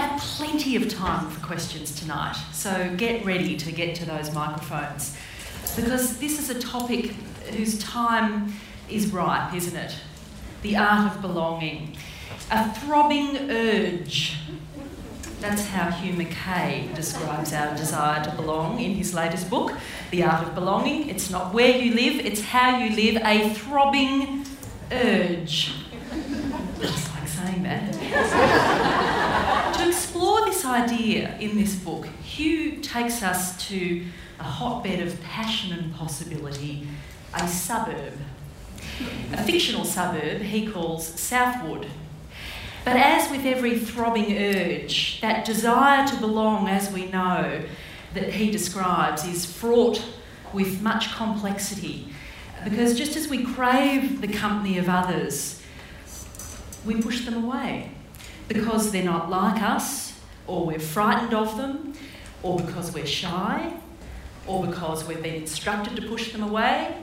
have plenty of time for questions tonight, so get ready to get to those microphones because this is a topic whose time is ripe, isn't it? The art of belonging. A throbbing urge. That's how Hugh Mackay describes our desire to belong in his latest book, The Art of Belonging. It's not where you live, it's how you live. A throbbing urge. Just like saying that. to explore this idea in this book, Hugh takes us to a hotbed of passion and possibility, a suburb. A fictional suburb he calls Southwood. But as with every throbbing urge, that desire to belong, as we know, that he describes, is fraught with much complexity. Because just as we crave the company of others, we push them away because they're not like us, or we're frightened of them, or because we're shy, or because we've been instructed to push them away,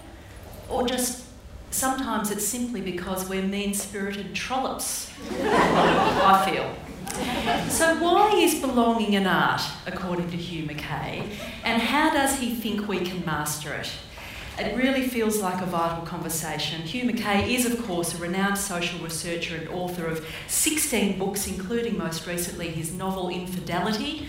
or just sometimes it's simply because we're mean spirited trollops, I feel. So, why is belonging an art, according to Hugh Mackay, and how does he think we can master it? It really feels like a vital conversation. Hugh Mackay is, of course, a renowned social researcher and author of 16 books, including most recently his novel Infidelity,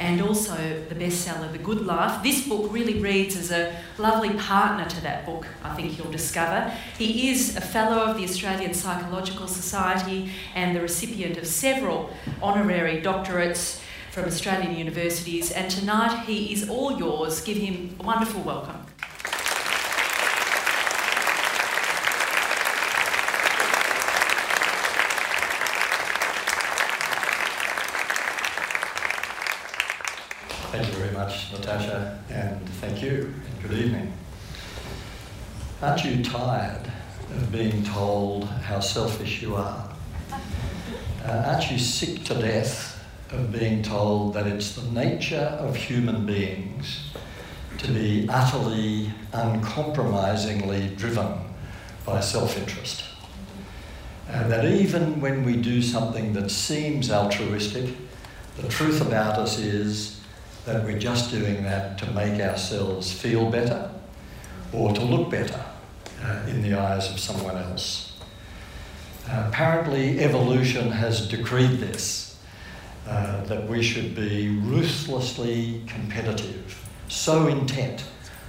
and also the bestseller The Good Life. This book really reads as a lovely partner to that book, I think you'll discover. He is a fellow of the Australian Psychological Society and the recipient of several honorary doctorates from Australian universities, and tonight he is all yours. Give him a wonderful welcome. Much, Natasha, and thank you, and good evening. Aren't you tired of being told how selfish you are? Uh, aren't you sick to death of being told that it's the nature of human beings to be utterly, uncompromisingly driven by self interest? And that even when we do something that seems altruistic, the truth about us is that we're just doing that to make ourselves feel better or to look better uh, in the eyes of someone else. Uh, apparently, evolution has decreed this uh, that we should be ruthlessly competitive, so intent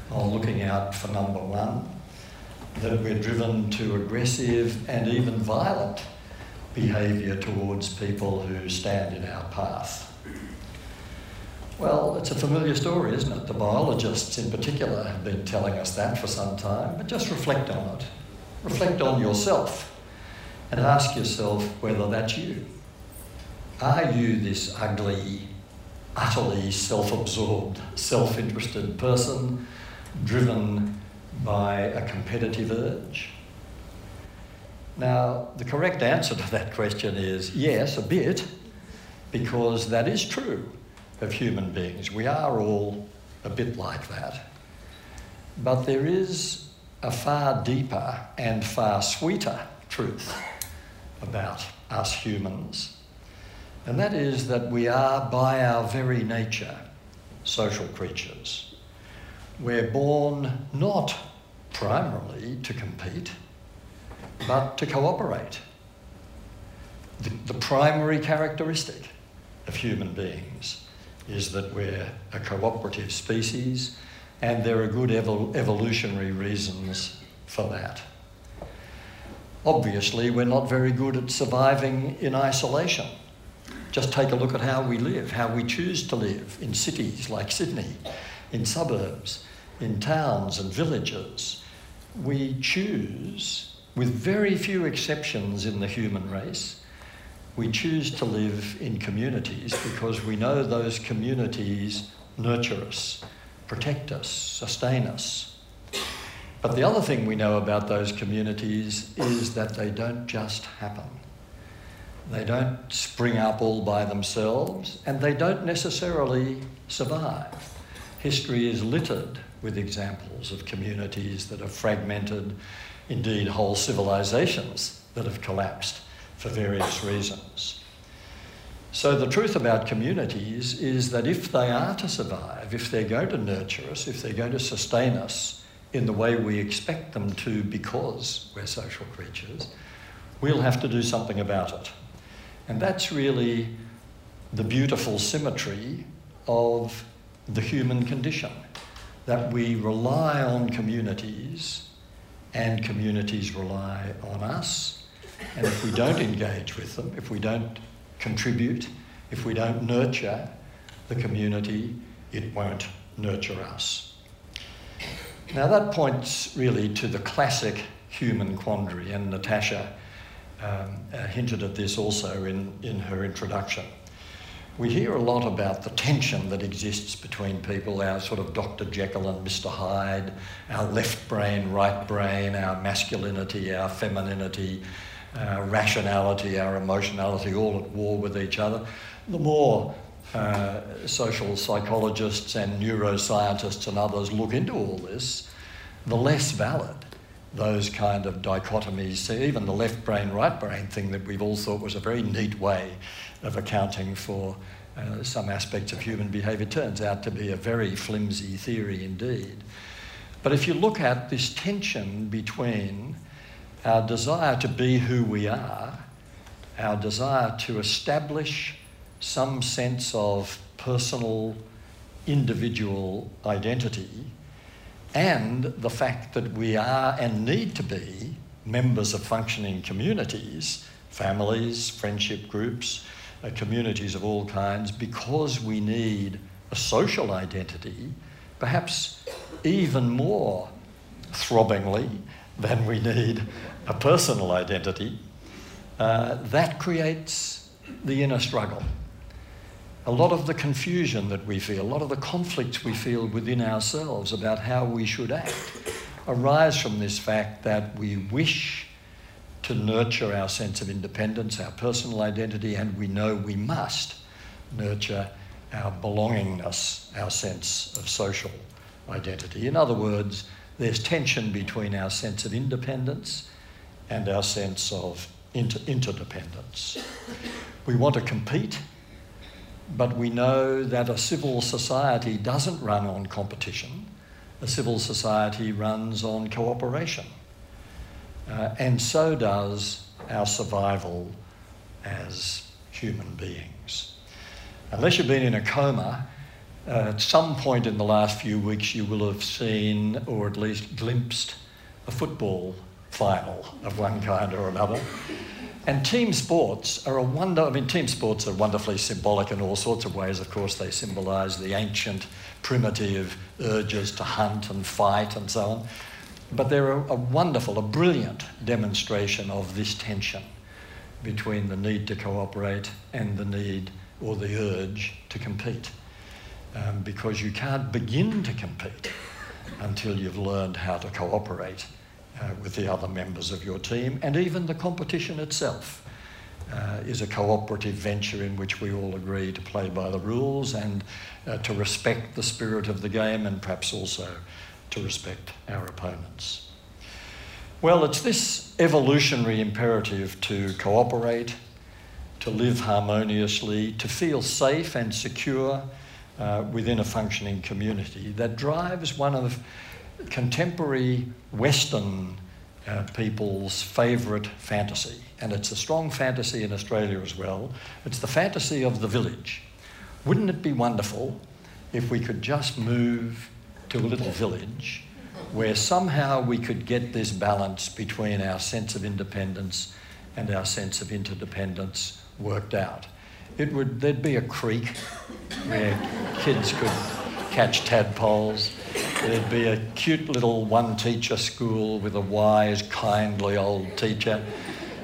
on looking out for number one that we're driven to aggressive and even violent behaviour towards people who stand in our path. Well, it's a familiar story, isn't it? The biologists in particular have been telling us that for some time, but just reflect on it. Reflect on yourself and ask yourself whether that's you. Are you this ugly, utterly self absorbed, self interested person driven by a competitive urge? Now, the correct answer to that question is yes, a bit, because that is true of human beings. We are all a bit like that. But there is a far deeper and far sweeter truth about us humans, and that is that we are, by our very nature, social creatures. We're born not primarily to compete, but to cooperate. The, the primary characteristic of human beings is that we're a cooperative species, and there are good evol- evolutionary reasons for that. Obviously, we're not very good at surviving in isolation. Just take a look at how we live, how we choose to live in cities like Sydney, in suburbs, in towns and villages. We choose, with very few exceptions in the human race, we choose to live in communities because we know those communities nurture us, protect us, sustain us. But the other thing we know about those communities is that they don't just happen. They don't spring up all by themselves, and they don't necessarily survive. History is littered with examples of communities that are fragmented, indeed, whole civilizations that have collapsed for various reasons. So, the truth about communities is that if they are to survive, if they're going to nurture us, if they're going to sustain us in the way we expect them to because we're social creatures, we'll have to do something about it. And that's really the beautiful symmetry of the human condition that we rely on communities and communities rely on us. And if we don't engage with them, if we don't contribute, if we don't nurture the community, it won't nurture us. Now, that points really to the classic human quandary, and Natasha um, uh, hinted at this also in, in her introduction. We hear a lot about the tension that exists between people, our sort of Dr. Jekyll and Mr. Hyde, our left brain, right brain, our masculinity, our femininity, our rationality, our emotionality, all at war with each other. The more uh, social psychologists and neuroscientists and others look into all this, the less valid those kind of dichotomies. So even the left brain, right brain thing that we've all thought was a very neat way of accounting for uh, some aspects of human behaviour turns out to be a very flimsy theory indeed. But if you look at this tension between our desire to be who we are, our desire to establish some sense of personal, individual identity, and the fact that we are and need to be members of functioning communities, families, friendship groups, uh, communities of all kinds, because we need a social identity, perhaps even more throbbingly than we need a personal identity, uh, that creates the inner struggle a lot of the confusion that we feel, a lot of the conflicts we feel within ourselves about how we should act arise from this fact that we wish to nurture our sense of independence, our personal identity, and we know we must nurture our belongingness, our sense of social identity. In other words, there's tension between our sense of independence and our sense of inter- interdependence. We want to compete but we know that a civil society doesn't run on competition. A civil society runs on cooperation. Uh, and so does our survival as human beings. Unless you've been in a coma, uh, at some point in the last few weeks, you will have seen or at least glimpsed a football final of one kind or another. And team sports are a wonder. I mean, team sports are wonderfully symbolic in all sorts of ways. Of course, they symbolise the ancient, primitive urges to hunt and fight and so on. But they're a, a wonderful, a brilliant demonstration of this tension between the need to cooperate and the need or the urge to compete. Um, because you can't begin to compete until you've learned how to cooperate uh, with the other members of your team, and even the competition itself. Uh, is a cooperative venture in which we all agree to play by the rules and uh, to respect the spirit of the game and perhaps also to respect our opponents. Well, it's this evolutionary imperative to cooperate, to live harmoniously, to feel safe and secure uh, within a functioning community that drives one of contemporary Western uh, people's favourite fantasy, and it's a strong fantasy in Australia as well. It's the fantasy of the village. Wouldn't it be wonderful if we could just move to a little village where somehow we could get this balance between our sense of independence and our sense of interdependence worked out? It would, there'd be a creek where kids could catch tadpoles There'd be a cute little one teacher school with a wise, kindly old teacher.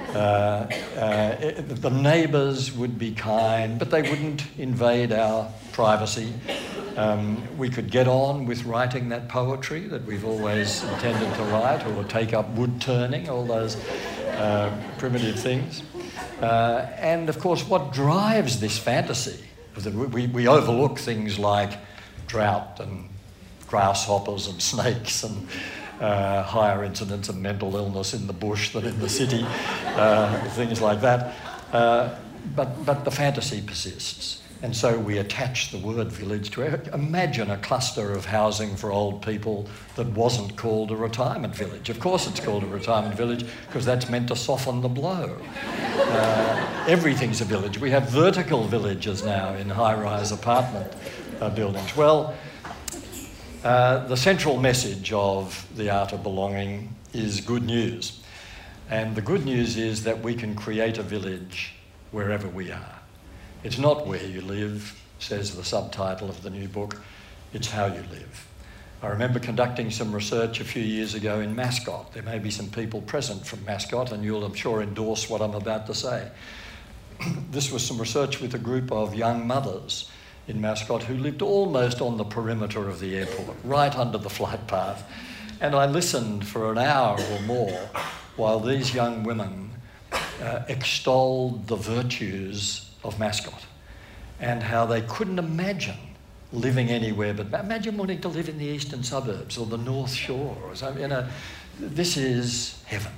Uh, uh, it, the neighbours would be kind, but they wouldn't invade our privacy. Um, we could get on with writing that poetry that we've always intended to write, or take up wood turning, all those uh, primitive things. Uh, and of course, what drives this fantasy? Is that we, we overlook things like drought and grasshoppers and snakes and uh, higher incidence of mental illness in the bush than in the city, uh, things like that. Uh, but, but the fantasy persists. And so we attach the word village to it. Imagine a cluster of housing for old people that wasn't called a retirement village. Of course, it's called a retirement village because that's meant to soften the blow. Uh, everything's a village. We have vertical villages now in high rise apartment uh, buildings. Well, uh, the central message of the art of belonging is good news. And the good news is that we can create a village wherever we are. It's not where you live, says the subtitle of the new book, it's how you live. I remember conducting some research a few years ago in Mascot. There may be some people present from Mascot, and you'll, I'm sure, endorse what I'm about to say. this was some research with a group of young mothers in Mascot who lived almost on the perimeter of the airport, right under the flight path. And I listened for an hour or more while these young women uh, extolled the virtues of Mascot and how they couldn't imagine living anywhere but imagine wanting to live in the eastern suburbs or the north shore or something. You know, this is heaven.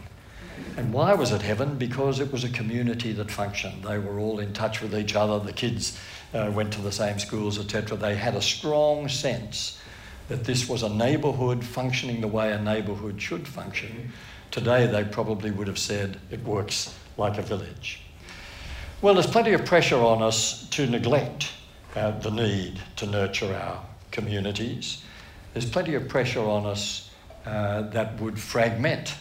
And why was it heaven? Because it was a community that functioned. They were all in touch with each other. The kids uh, went to the same schools, etc. They had a strong sense that this was a neighbourhood functioning the way a neighbourhood should function. Today, they probably would have said it works like a village. Well, there's plenty of pressure on us to neglect uh, the need to nurture our communities. There's plenty of pressure on us uh, that would fragment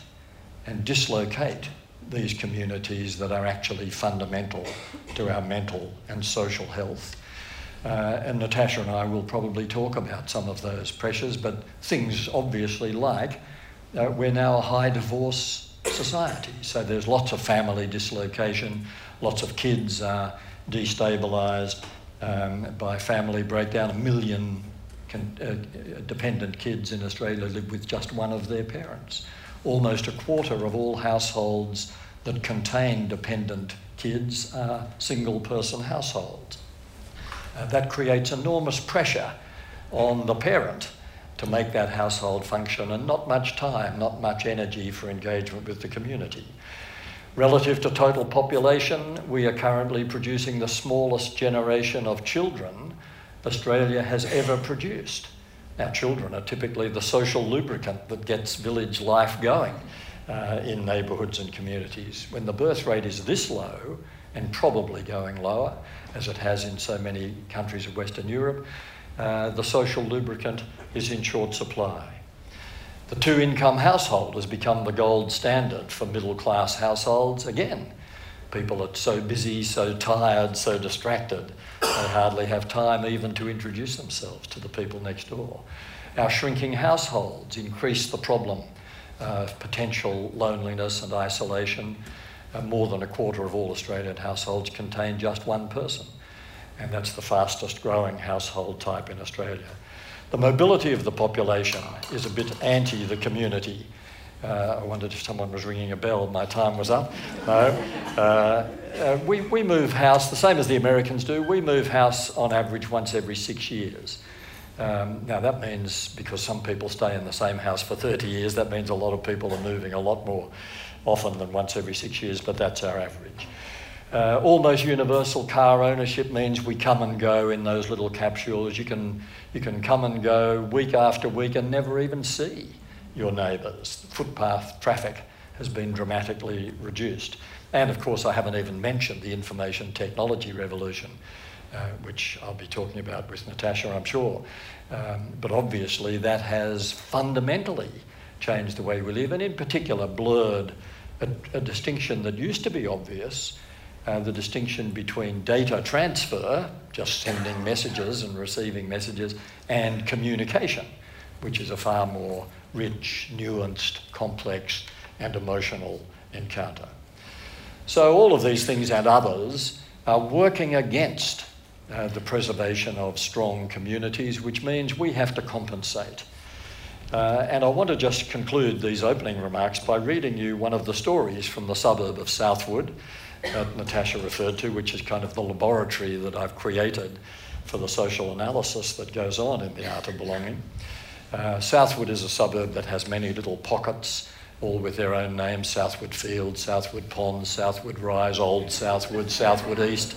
and dislocate these communities that are actually fundamental to our mental and social health. Uh, and Natasha and I will probably talk about some of those pressures, but things obviously like uh, we're now a high divorce society, so there's lots of family dislocation, lots of kids are destabilised um, by family breakdown. A million con- uh, dependent kids in Australia live with just one of their parents. Almost a quarter of all households that contain dependent kids are single person households. Uh, that creates enormous pressure on the parent to make that household function and not much time, not much energy for engagement with the community. Relative to total population, we are currently producing the smallest generation of children Australia has ever produced. Our children are typically the social lubricant that gets village life going uh, in neighbourhoods and communities. When the birth rate is this low, and probably going lower, as it has in so many countries of Western Europe, uh, the social lubricant is in short supply. The two income household has become the gold standard for middle class households. Again, people are so busy, so tired, so distracted, they hardly have time even to introduce themselves to the people next door. Our shrinking households increase the problem of potential loneliness and isolation. Uh, more than a quarter of all Australian households contain just one person, and that's the fastest growing household type in Australia. The mobility of the population is a bit anti the community. Uh, I wondered if someone was ringing a bell. My time was up. No. Uh, uh, we, we move house the same as the Americans do. We move house on average once every six years. Um, now, that means because some people stay in the same house for 30 years, that means a lot of people are moving a lot more often than once every six years, but that's our average. Uh, almost universal car ownership means we come and go in those little capsules. You can, you can come and go week after week and never even see your neighbours. Footpath traffic has been dramatically reduced. And of course, I haven't even mentioned the information technology revolution, uh, which I'll be talking about with Natasha, I'm sure. Um, but obviously, that has fundamentally changed the way we live, and in particular, blurred a, a distinction that used to be obvious uh, the distinction between data transfer, just sending messages and receiving messages, and communication, which is a far more rich, nuanced, complex, and emotional encounter. So, all of these things and others are working against uh, the preservation of strong communities, which means we have to compensate. Uh, and I want to just conclude these opening remarks by reading you one of the stories from the suburb of Southwood that Natasha referred to, which is kind of the laboratory that I've created for the social analysis that goes on in the art of belonging. Uh, Southwood is a suburb that has many little pockets all with their own names Southwood Field, Southwood Pond, Southwood Rise, Old Southwood, Southwood East.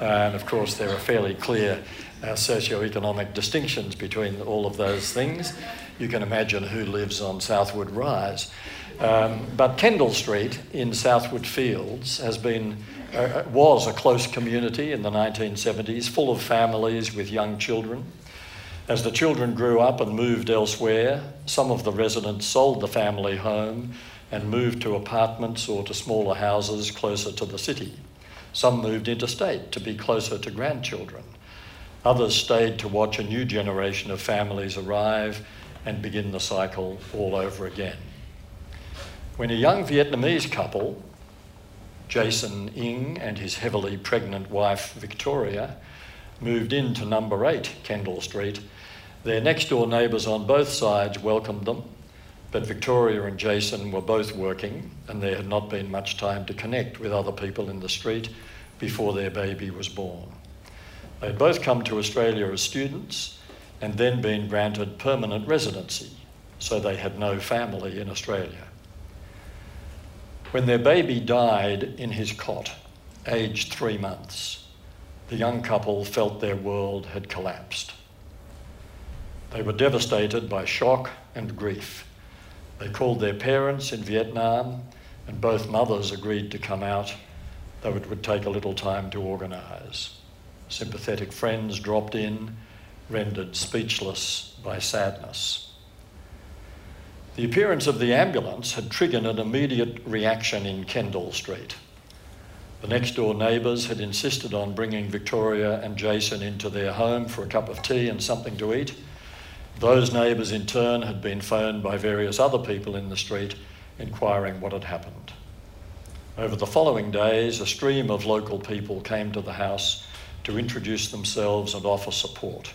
and of course, there are fairly clear uh, socio-economic distinctions between all of those things. You can imagine who lives on Southwood Rise. Um, but Kendall Street in Southwood Fields has been uh, was a close community in the 1970s, full of families with young children. As the children grew up and moved elsewhere, some of the residents sold the family home and moved to apartments or to smaller houses closer to the city. Some moved interstate to be closer to grandchildren. Others stayed to watch a new generation of families arrive and begin the cycle all over again. When a young Vietnamese couple, Jason Ing and his heavily pregnant wife Victoria, moved into number 8 Kendall Street, their next door neighbours on both sides welcomed them, but Victoria and Jason were both working and there had not been much time to connect with other people in the street before their baby was born. They had both come to Australia as students and then been granted permanent residency, so they had no family in Australia. When their baby died in his cot, aged three months, the young couple felt their world had collapsed. They were devastated by shock and grief. They called their parents in Vietnam, and both mothers agreed to come out, though it would take a little time to organise. Sympathetic friends dropped in, rendered speechless by sadness. The appearance of the ambulance had triggered an immediate reaction in Kendall Street. The next door neighbours had insisted on bringing Victoria and Jason into their home for a cup of tea and something to eat. Those neighbours, in turn, had been phoned by various other people in the street inquiring what had happened. Over the following days, a stream of local people came to the house to introduce themselves and offer support.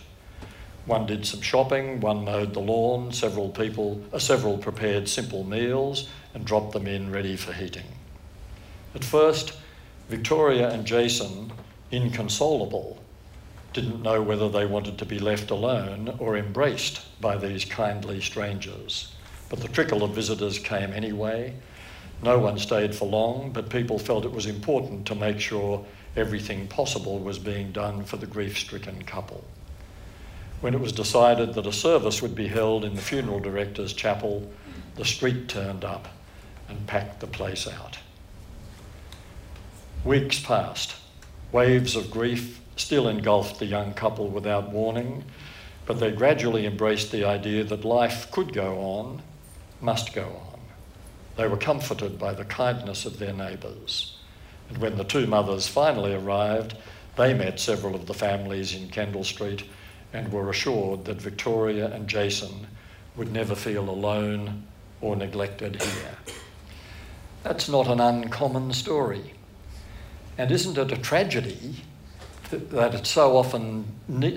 One did some shopping, one mowed the lawn, several people, uh, several prepared simple meals and dropped them in ready for heating. At first, Victoria and Jason, inconsolable, didn't know whether they wanted to be left alone or embraced by these kindly strangers. But the trickle of visitors came anyway. No one stayed for long, but people felt it was important to make sure everything possible was being done for the grief stricken couple when it was decided that a service would be held in the funeral director's chapel, the street turned up and packed the place out. Weeks passed. Waves of grief still engulfed the young couple without warning, but they gradually embraced the idea that life could go on, must go on. They were comforted by the kindness of their neighbours. And when the two mothers finally arrived, they met several of the families in Kendall Street and were assured that Victoria and Jason would never feel alone or neglected here. That's not an uncommon story. And isn't it a tragedy that it so often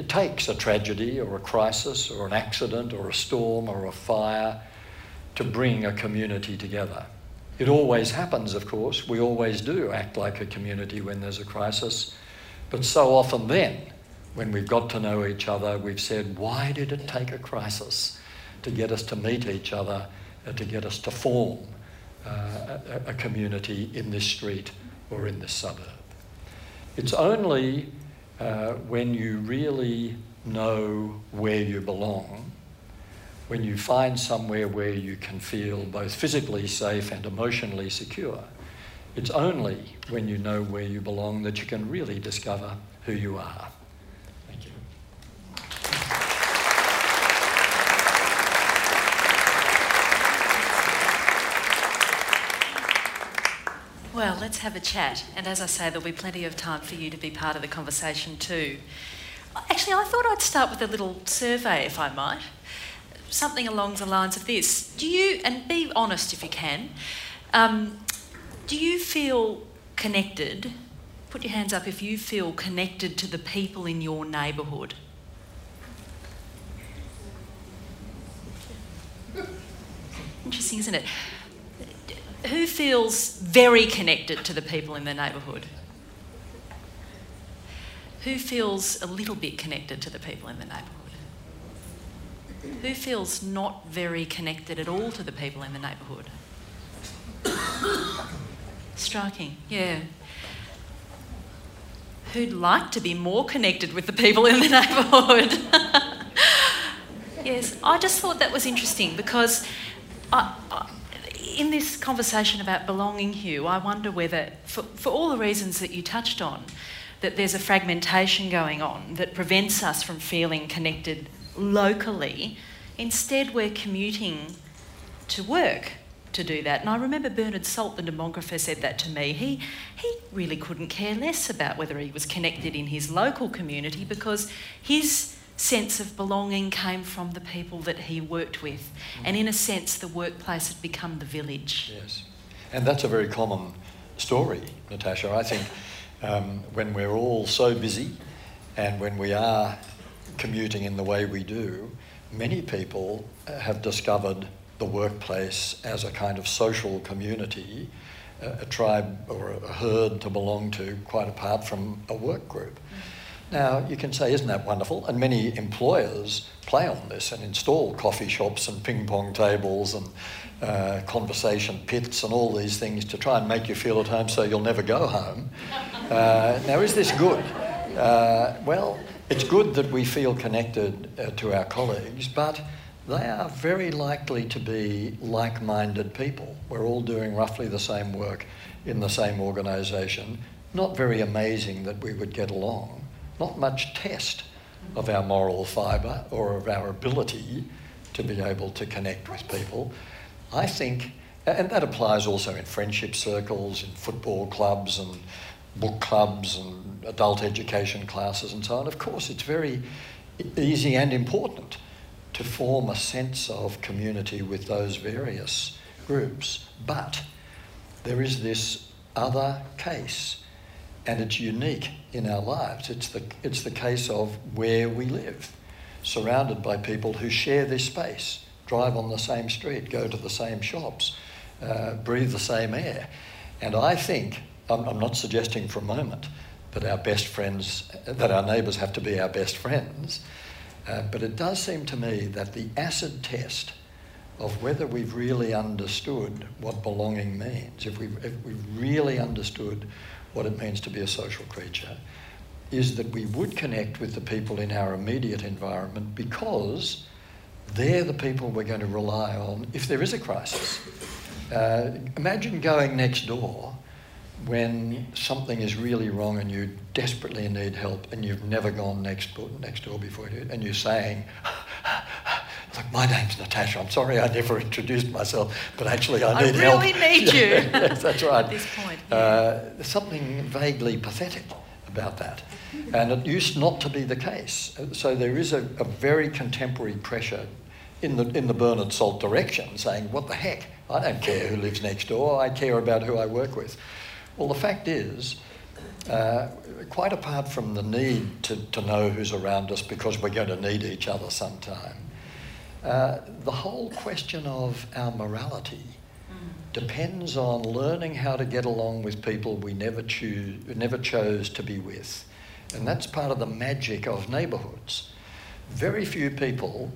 takes a tragedy or a crisis or an accident or a storm or a fire to bring a community together? It always happens, of course. We always do act like a community when there's a crisis. But so often then, when we've got to know each other, we've said, why did it take a crisis to get us to meet each other, uh, to get us to form uh, a, a, community in this street or in this suburb? It's only uh, when you really know where you belong, when you find somewhere where you can feel both physically safe and emotionally secure, it's only when you know where you belong that you can really discover who you are. Well, let's have a chat. And as I say, there'll be plenty of time for you to be part of the conversation too. Actually, I thought I'd start with a little survey, if I might. Something along the lines of this. Do you, and be honest if you can, um, do you feel connected? Put your hands up if you feel connected to the people in your neighbourhood. Interesting, isn't it? Who feels very connected to the people in their neighbourhood? Who feels a little bit connected to the people in the neighbourhood? Who feels not very connected at all to the people in the neighbourhood? striking. Yeah. Who'd like to be more connected with the people in the neighbourhood? yes, I just thought that was interesting because I, I, in this conversation about belonging, Hugh, I wonder whether, for, for all the reasons that you touched on, that there's a fragmentation going on that prevents us from feeling connected locally. Instead, we're commuting to work to do that. And I remember Bernard Salt, the demographer, said that to me. He, he really couldn't care less about whether he was connected in his local community because his sense of belonging came from the people that he worked with. And in a sense, the workplace had become the village. Yes. And that's a very common story, Natasha. I think um, when we're all so busy and when we are commuting in the way we do, many people uh, have discovered the workplace as a kind of social community, a, a tribe or a herd to belong to, quite apart from a work group. Mm. Now, you can say, isn't that wonderful? And many employers play on this and install coffee shops and ping pong tables and uh, conversation pits and all these things to try and make you feel at home so you'll never go home. Uh, now, is this good? Uh, well, it's good that we feel connected uh, to our colleagues, but they are very likely to be like minded people. We're all doing roughly the same work in the same organisation. Not very amazing that we would get along. Not much test of our moral fibre or of our ability to be able to connect with people. I think, and that applies also in friendship circles, in football clubs, and book clubs, and adult education classes, and so on. Of course, it's very easy and important to form a sense of community with those various groups. But there is this other case, and it's unique in our lives. It's the, it's the case of where we live, surrounded by people who share this space, drive on the same street, go to the same shops, uh, breathe the same air. And I think, I'm, I'm not suggesting for a moment that our best friends, that our neighbours have to be our best friends. Uh, but it does seem to me that the acid test of whether we've really understood what belonging means, if we've, if we've really understood what it means to be a social creature, is that we would connect with the people in our immediate environment because they're the people we're going to rely on if there is a crisis. Uh, imagine going next door when something is really wrong and you desperately need help and you've never gone next next door before and you're saying, Look, my name's Natasha. I'm sorry I never introduced myself, but actually I need help. I really need you. yes, that's right. At this point. Yeah. Uh, there's something vaguely pathetic about that. And it used not to be the case. So there is a, a very contemporary pressure in the, in the Bernard Salt direction saying, what the heck? I don't care who lives next door. I care about who I work with. Well, the fact is, uh, quite apart from the need to, to know who's around us because we're going to need each other sometime, uh, the whole question of our morality depends on learning how to get along with people we never, choose, never chose to be with. And that's part of the magic of neighbourhoods. Very few people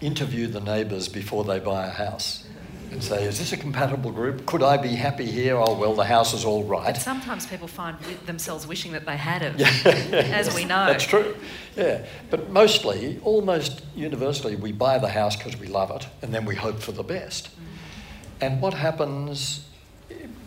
interview the neighbours before they buy a house and say, is this a compatible group? Could I be happy here? Oh, well, the house is all right. But sometimes people find themselves wishing that they had it, as we know. That's true. Yeah. But mostly, almost universally, we buy the house because we love it and then we hope for the best. Mm-hmm. And what happens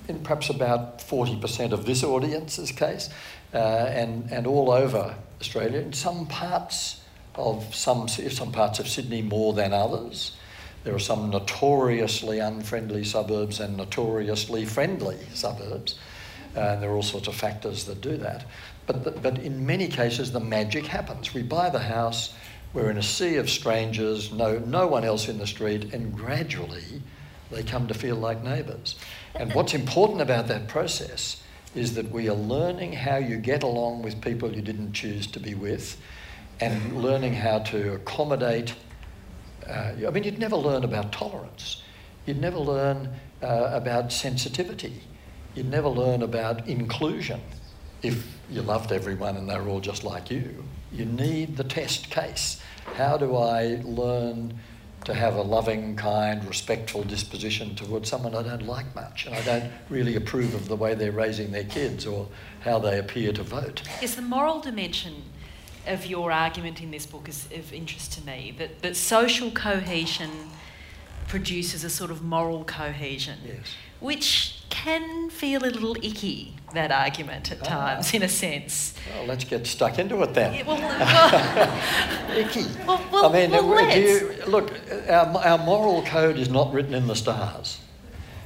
in perhaps about 40% of this audience's case, uh, and, and all over Australia, in some parts of some, some parts of Sydney more than others, there are some notoriously unfriendly suburbs and notoriously friendly suburbs. Uh, and there are all sorts of factors that do that. But, the, but in many cases, the magic happens. We buy the house, we're in a sea of strangers, no, no one else in the street, and gradually they come to feel like neighbours. And what's important about that process is that we are learning how you get along with people you didn't choose to be with and learning how to accommodate uh, I mean, you'd never learn about tolerance. You'd never learn uh, about sensitivity. You'd never learn about inclusion if you loved everyone and they were all just like you. You need the test case. How do I learn to have a loving, kind, respectful disposition towards someone I don't like much and I don't really approve of the way they're raising their kids or how they appear to vote. Is the moral dimension of your argument in this book is of interest to me that, that social cohesion produces a sort of moral cohesion, Yes. which can feel a little icky, that argument at Ah. times, in a sense. Well, let's get stuck into it then. Yeah, well, well, Icky. Well, well, I mean, well, you, look, our, our moral code is not written in the stars.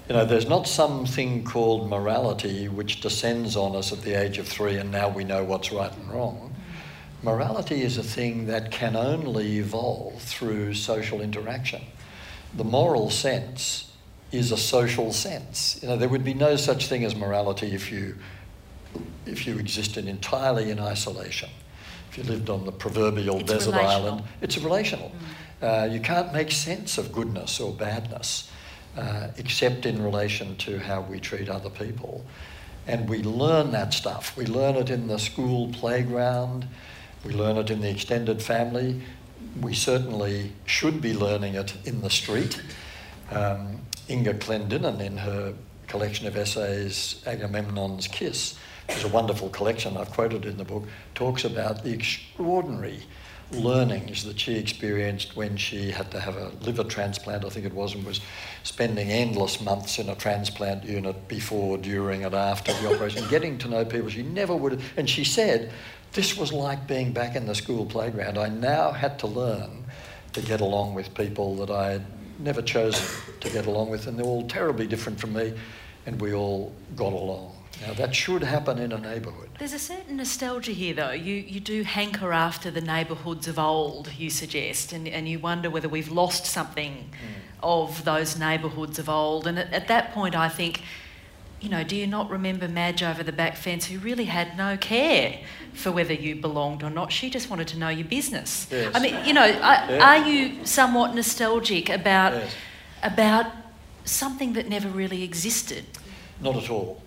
You know, there's not something called morality which descends on us at the age of three and now we know what's right and wrong. Morality is a thing that can only evolve through social interaction. The moral sense is a social sense. You know, there would be no such thing as morality if you if you existed entirely in isolation. If you lived on the proverbial It's desert relational. island, it's relational. Uh, you can't make sense of goodness or badness uh, except in relation to how we treat other people. And we learn that stuff. We learn it in the school playground, we learn it in the extended family. We certainly should be learning it in the street. Um, Inga Clendinnen, in her collection of essays, Agamemnon's Kiss, which is a wonderful collection, I've quoted in the book, talks about the extraordinary learnings that she experienced when she had to have a liver transplant, I think it was, and was spending endless months in a transplant unit before, during, and after the operation, getting to know people she never would have. And she said, This was like being back in the school playground. I now had to learn to get along with people that I had never chosen to get along with, and they're all terribly different from me, and we all got along. Now, that should happen in a neighbourhood. There's a certain nostalgia here, though. You, you do hanker after the neighbourhoods of old, you suggest, and, and you wonder whether we've lost something hmm. of those neighbourhoods of old. And at, at that point, I think, you know, do you not remember Madge over the back fence who really had no care for whether you belonged or not? She just wanted to know your business. Yes. I mean, you know, are, Yeah. are you somewhat nostalgic about, Yes. about something that never really existed? Not at all.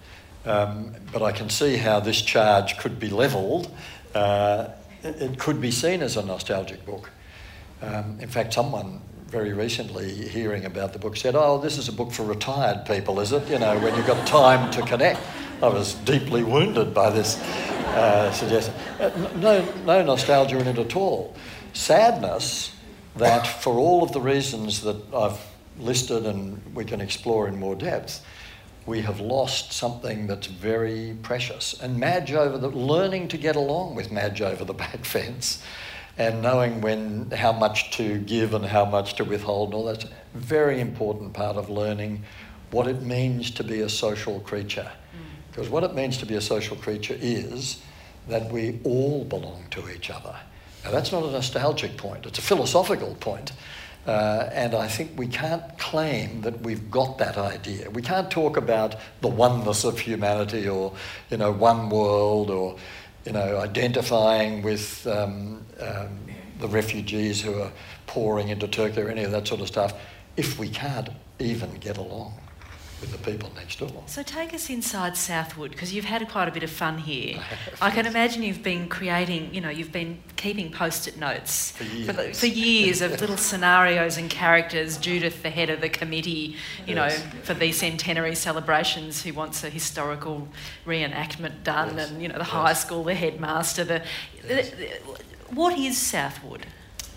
Um, but I can see how this charge could be levelled. Uh, it, could be seen as a nostalgic book. Um, in fact, someone very recently hearing about the book said, "Oh, this is a book for retired people, is it? You know, when you've got time to connect." I was deeply wounded by this uh, suggestion. Uh, no, no nostalgia in it at all. Sadness that, for all of the reasons that I've listed and we can explore in more depth, we have lost something that's very precious. And Madge over the learning to get along with Madge over the back fence and knowing when how much to give and how much to withhold and all that's a very important part of learning what it means to be a social creature. Mm. Because what it means to be a social creature is that we all belong to each other. Now that's not a nostalgic point, it's a philosophical point. Uh, and I think we can't claim that we've got that idea. We can't talk about the oneness of humanity or, you know, one world or, you know, identifying with um, um, the refugees who are pouring into Turkey or any of that sort of stuff if we can't even get along with the people next door. So take us inside Southwood because you've had quite a bit of fun here. I can imagine you've been creating, you know, you've been keeping post-it notes For years. for years of little scenarios and characters. Judith, the head of the committee, you Yes. know, for the centenary celebrations, who wants a historical reenactment done, Yes. and you know, the Yes. high school, the headmaster. The, Yes. what is Southwood?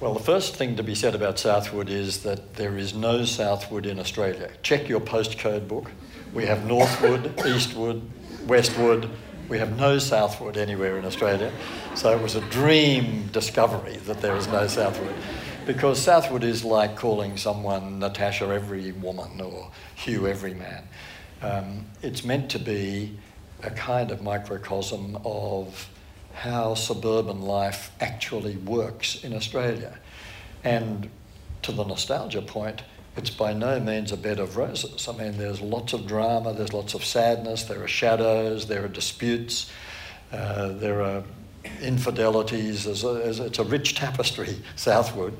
Well, the first thing to be said about Southwood is that there is no Southwood in Australia. Check your postcode book. We have Northwood, Eastwood, Westwood. We have no Southwood anywhere in Australia. So it was a dream discovery that there is no Southwood. Because Southwood is like calling someone Natasha every woman or Hugh every man. Um, it's meant to be a kind of microcosm of how suburban life actually works in Australia. And to the nostalgia point, it's by no means a bed of roses. I mean, there's lots of drama, there's lots of sadness, there are shadows, there are disputes, uh, there are infidelities. A, it's a rich tapestry, Southwood.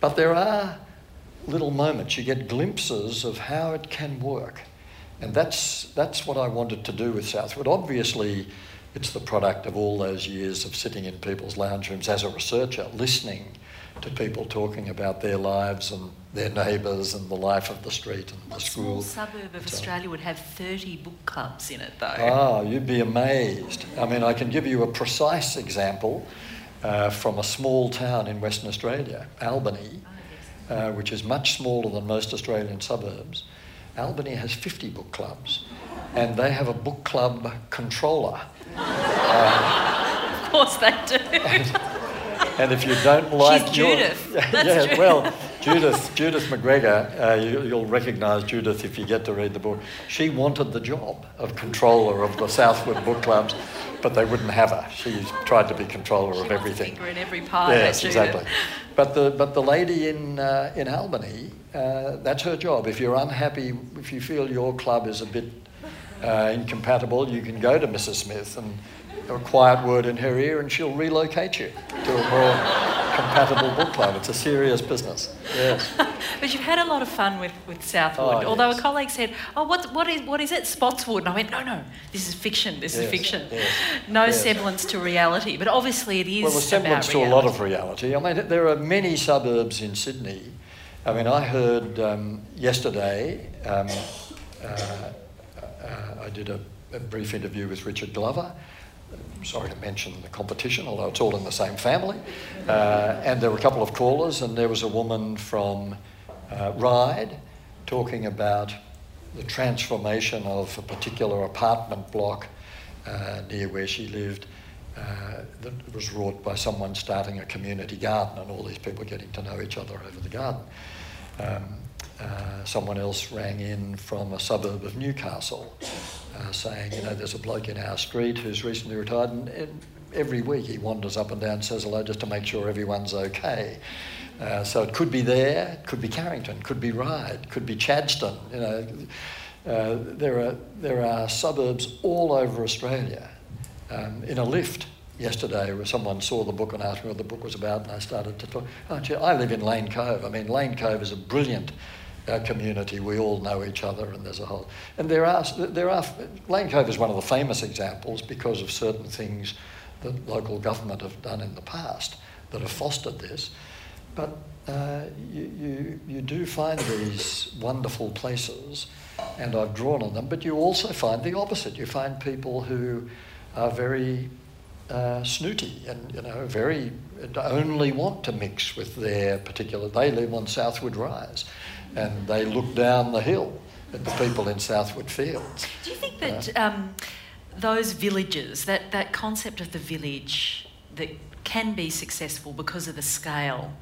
But there are little moments, you get glimpses of how it can work. And that's, that's what I wanted to do with Southwood. Obviously, it's the product of all those years of sitting in people's lounge rooms as a researcher, listening to people talking about their lives and their neighbours and the life of the street and What the small school. suburb of So- Australia would have 30 book clubs in it, though? Ah, you'd be amazed. I mean, I can give you a precise example uh, from a small town in Western Australia, Albany, uh, which is much smaller than most Australian suburbs. Albany has 50 book clubs, and they have a book club controller. Of course they do. And if you don't like your- Judith. yeah, That's yeah, Judith. well, Judith, Judith McGregor, uh, you, you'll recognise Judith if you get to read the book. She wanted the job of controller of the Southwood book clubs, but they wouldn't have her. She tried to be controller She of everything. finger in every pie. Yes, exactly. But the but the lady in uh, in Albany, uh, that's her job. If you're unhappy, if you feel your club is a bit uh, incompatible, you can go to Mrs. Smith and a quiet word in her ear, and she'll relocate you to a more compatible book club. It's a serious business. Yes. But you've had a lot of fun with, with Southwood. Oh, Although yes. a colleague said, "Oh, what, what is what is it? Spotswood?" And I went, "No, no, this is fiction. This Yes, is fiction. yes, No semblance to reality." But obviously, it is Well, the semblance to a lot of reality. I mean, there are many suburbs in Sydney. I mean, I heard um, yesterday, um, uh, uh, I did a, a brief interview with Richard Glover. Sorry to mention the competition, although it's all in the same family. Uh, and there were a couple of callers, and there was a woman from uh, Ryde talking about the transformation of a particular apartment block uh, near where she lived uh, that was wrought by someone starting a community garden and all these people getting to know each other over the garden. Um, uh, someone else rang in from a suburb of Newcastle uh, saying, you know, there's a bloke in our street who's recently retired and, and every week he wanders up and down says hello just to make sure everyone's okay. Uh, so it could be there, it could be Carrington, could be Ryde, could be Chadstone. You know, uh, there are there are suburbs all over Australia. Um, in a lift yesterday, where someone saw the book and asked me what the book was about, and I started to talk. Oh, gee, I live in Lane Cove. I mean, Lane Cove is a brilliant uh, community. We all know each other, and there's a whole. And there are there are Lane Cove is one of the famous examples because of certain things that local government have done in the past that have fostered this. But uh, you, you, you do find these wonderful places, and I've drawn on them, but you also find the opposite. You find people who are very uh, snooty and, you know, very, only want to mix with their particular, they live on Southwood Rise, and they look down the hill at the people in Southwood Fields. Do you think that um, those villages, that, that concept of the village that can be successful because of the scale,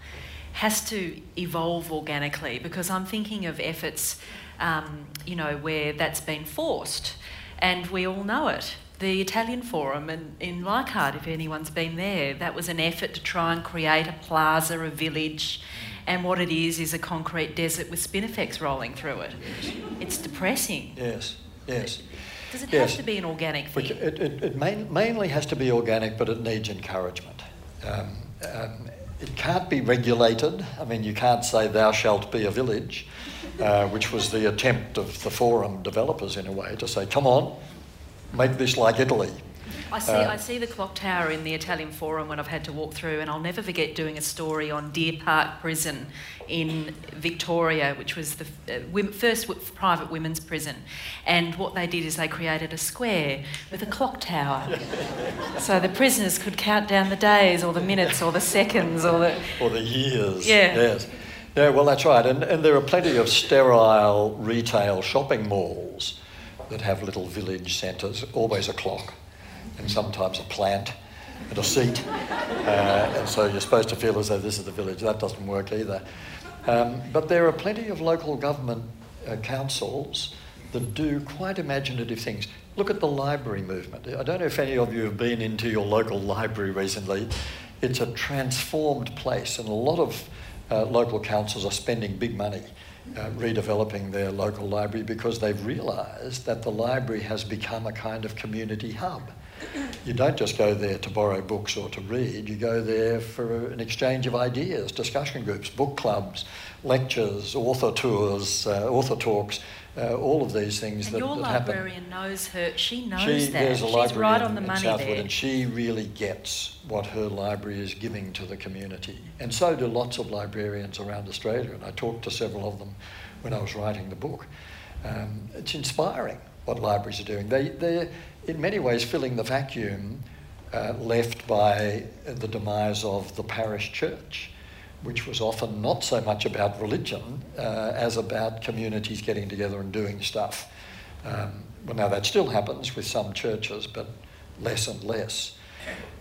has to evolve organically? Because I'm thinking of efforts, um, you know, where that's been forced, and we all know it. The Italian Forum in, in Leichhardt, if anyone's been there, that was an effort to try and create a plaza, a village, and what it is is a concrete desert with spinifex rolling through it. It's depressing. Yes, yes. Does it Yes. have to be an organic Which thing? it, it, it main, mainly has to be organic, but it needs encouragement. Um, um, it can't be regulated. I mean, you can't say thou shalt be a village, uh, which was the attempt of the forum developers in a way to say, come on, make this like Italy. I see, uh, I see the clock tower in the Italian Forum when I've had to walk through, and I'll never forget doing a story on Deer Park Prison in Victoria, which was the uh, first w- private women's prison. And what they did is they created a square with a clock tower. so the prisoners could count down the days, or the minutes, or the seconds, or the. Or the years. Yeah. Yes. Yeah, well, that's right. And, and there are plenty of sterile retail shopping malls that have little village centres, always a clock, and sometimes a plant and a seat. Uh, and so you're supposed to feel as though this is the village. That doesn't work either. Um, but there are plenty of local government uh, councils that do quite imaginative things. Look at the library movement. I don't know if any of you have been into your local library recently. It's a transformed place, and a lot of uh, local councils are spending big money uh, redeveloping their local library because they've realised that the library has become a kind of community hub. You don't just go there to borrow books or to read, you go there for an exchange of ideas, discussion groups, book clubs, lectures, author tours, uh, author talks, uh, all of these things and that, your that happen. librarian knows her. She knows She, that. there's a She's library right in, on the money Southwood, there. and she really gets what her library is giving to the community, and so do lots of librarians around Australia. And I talked to several of them when I was writing the book. Um, it's inspiring what libraries are doing. They, they're in many ways filling the vacuum uh, left by the demise of the parish church which was often not so much about religion uh, as about communities getting together and doing stuff. Um, well, now that still happens with some churches, but less and less.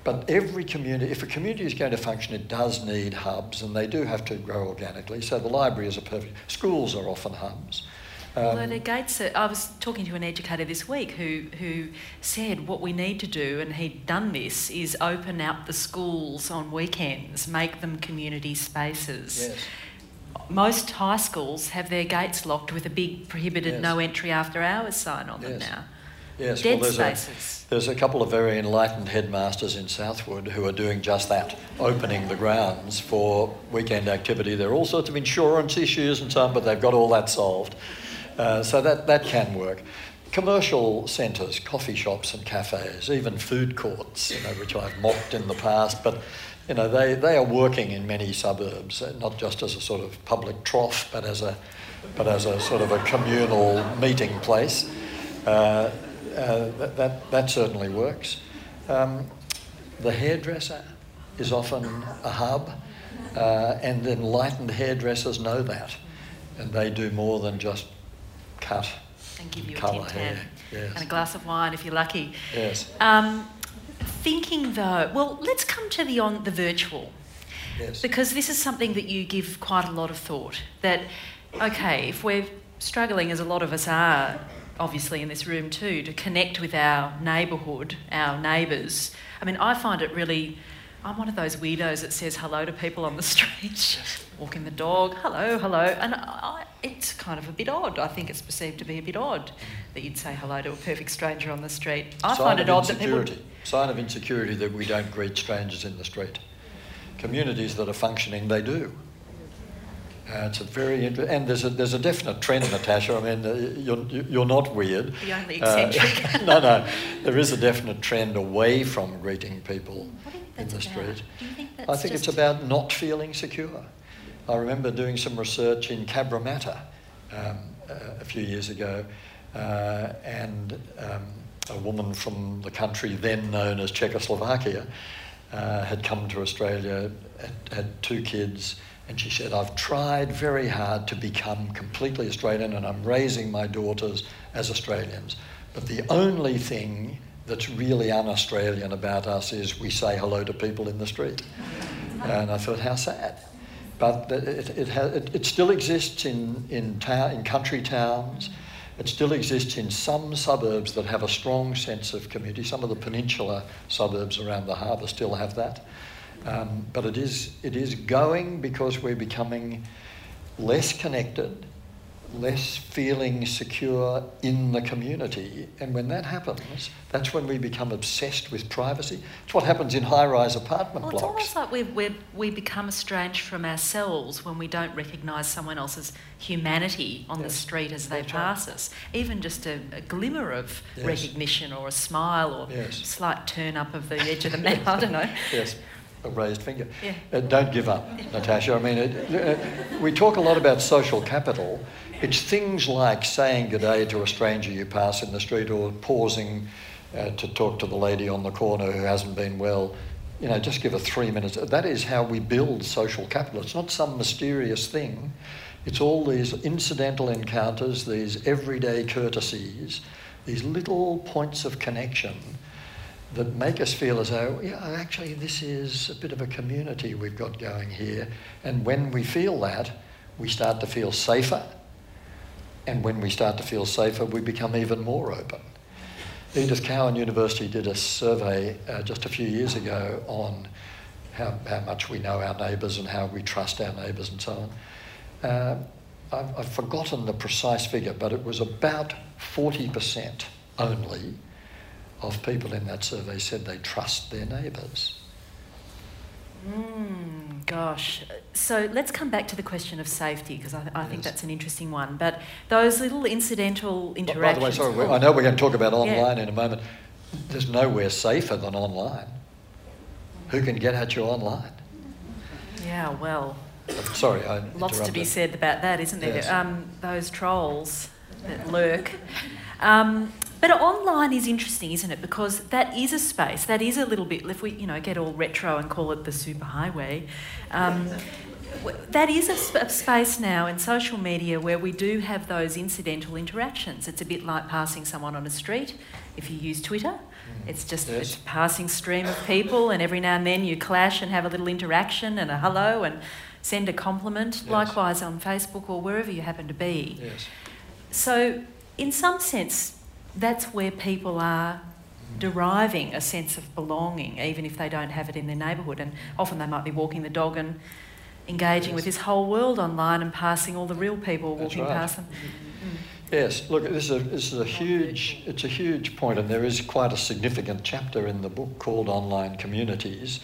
But every community, if a community is going to function, it does need hubs, and they do have to grow organically. So the library is a perfect. Schools are often hubs. Um, their gates are, I was talking to an educator this week who, who said what we need to do, and he'd done this, is open up the schools on weekends, make them community spaces. yes. Most high schools have their gates locked with a big prohibited Yes. no entry after hours sign on them now. Yes, Dead well, there's a, spaces. there's a couple of very enlightened headmasters in Southwood who are doing just that, opening the grounds for weekend activity. There are all sorts of insurance issues and so on, but they've got all that solved. Uh, so that, that can work. Commercial centres, coffee shops and cafes, even food courts, you know, which I've mocked in the past, but you know, they, they are working in many suburbs, not just as a sort of public trough, but as a, but as a sort of a communal meeting place. Uh, uh, that, that, that certainly works. Um, the hairdresser is often a hub, uh, and enlightened hairdressers know that, and they do more than just cut And give you a colour tin tan Yes. and a glass of wine if you're lucky. Yes, Um, thinking though, well, let's come to the on the virtual. yes. Because this is something that you give quite a lot of thought. That, okay, if we're struggling, as a lot of us are, obviously in this room too, to connect with our neighbourhood, our neighbours. I mean, I find it really. I'm one of those weirdos that says hello to people on the street, walking the dog, hello, hello, and I, it's kind of a bit odd. I think it's perceived to be a bit odd that you'd say hello to a perfect stranger on the street. I Sign find it odd that people. Sign of insecurity that we don't greet strangers in the street. Communities that are functioning, they do. Uh, it's a very inter- and there's a there's a definite trend, Natasha. I mean, uh, you're you're not weird. The only Uh, eccentric. no, no, there is a definite trend away from greeting people What do you think in the about? street. Do you think that's I think it's about not feeling secure. I remember doing some research in Cabramatta um, a, a few years ago, uh, and um, a woman from the country then known as Czechoslovakia uh, had come to Australia, had, had two kids, and she said, I've tried very hard to become completely Australian and I'm raising my daughters as Australians. But the only thing that's really un Australian about us is we say hello to people in the street. And I thought, how sad. But it, it, ha- it, it still exists in, in, town, in country towns. It still exists in some suburbs that have a strong sense of community. Some of the peninsula suburbs around the harbour still have that. Um, but it is, it is going because we're becoming less connected, less feeling secure in the community. And when that happens, that's when we become obsessed with privacy. It's what happens in high rise apartment Well, it's almost like we we we become estranged from ourselves when we don't recognise someone else's humanity on the street as they that's right. pass us. Even just a, a glimmer of Yes. recognition or a smile or Yes. slight turn up of the edge of the mouth. I don't know. Yes, a raised finger. Yeah. Uh, don't give up, Natasha. I mean, it, uh, we talk a lot about social capital. It's things like saying good day to a stranger you pass in the street or pausing uh, to talk to the lady on the corner who hasn't been well. You know, just give her three minutes. That is how we build social capital. It's not some mysterious thing. It's all these incidental encounters, these everyday courtesies, these little points of connection that make us feel as though, yeah, actually, this is a bit of a community we've got going here. And when we feel that, we start to feel safer. And when we start to feel safer, we become even more open. Edith Cowan University did a survey uh, just a few years ago on how, how much we know our neighbours and how we trust our neighbours and so on. Uh, I've, I've forgotten the precise figure, but it was about 40% only of people in that survey said they trust their neighbours. Mm. gosh. So let's come back to the question of safety because I, I Yes. think that's an interesting one. But those little incidental interactions. By the way, sorry, I know we're going to talk about online in a moment. There's nowhere safer than online. Who can get at you online? Yeah, well, Sorry, I lots to be said about that, isn't there? Yes. Um, those trolls that lurk. Um, but online is interesting, isn't it? Because that is a space. That is a little bit. If we, you know, get all retro and call it the superhighway, um, that is a, sp- a space now in social media where we do have those incidental interactions. It's a bit like passing someone on a street. If you use Twitter, it's just Yes. a passing stream of people, and every now and then you clash and have a little interaction and a hello and send a compliment. Yes. Likewise on Facebook or wherever you happen to be. Yes. So, in some sense, that's where people are deriving a sense of belonging, even if they don't have it in their neighbourhood. And often they might be walking the dog and engaging with this whole world online and passing all the real people walking right. past them. Yes, look, this is, a, this is a huge, it's a huge point, and there is quite a significant chapter in the book called Online Communities,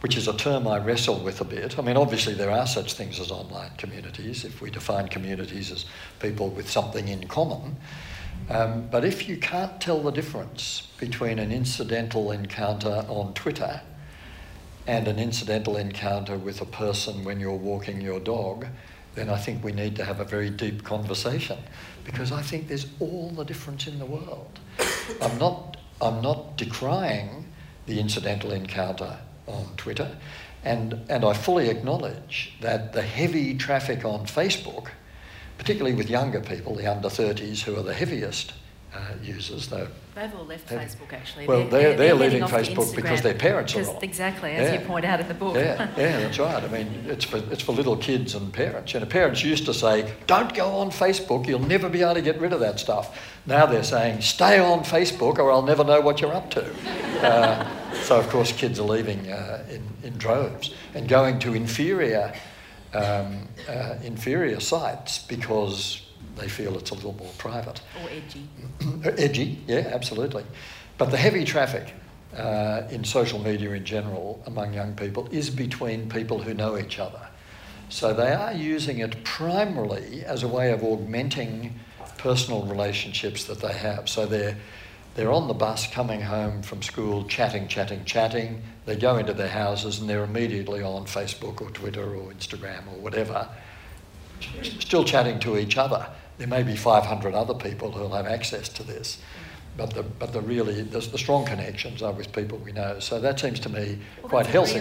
which is a term I wrestle with a bit. I mean, obviously, there are such things as online communities, if we define communities as people with something in common. Um, but if you can't tell the difference between an incidental encounter on Twitter and an incidental encounter with a person when you're walking your dog, then I think we need to have a very deep conversation because I think there's all the difference in the world. I'm not, I'm not decrying the incidental encounter on Twitter, and, and I fully acknowledge that the heavy traffic on Facebook, particularly with younger people, the under 30s who are the heaviest uh, users, though They've all left Facebook actually. well, they're- they're heading leaving Facebook because their parents are on. Exactly, as Yeah. you point out in the book. Yeah, yeah, that's right. I mean, it's for, it's for little kids and parents. You know, parents used to say, don't go on Facebook, you'll never be able to get rid of that stuff. Now they're saying, stay on Facebook or I'll never know what you're up to. Uh, so, of course, kids are leaving uh, in, in droves and going to inferior, um, uh, inferior sites because they feel it's a little more private. or edgy. Edgy, yeah, absolutely. But the heavy traffic uh, in social media in general among young people is between people who know each other. So they are using it primarily as a way of augmenting personal relationships that they have. So they're, they're on the bus coming home from school, chatting, chatting, chatting. They go into their houses and they're immediately on Facebook or Twitter or Instagram or whatever still chatting to each other. There may be 500 other people who'll have access to this, but the, but the really, the, the strong connections are with people we know. So that seems to me Well, quite healthy.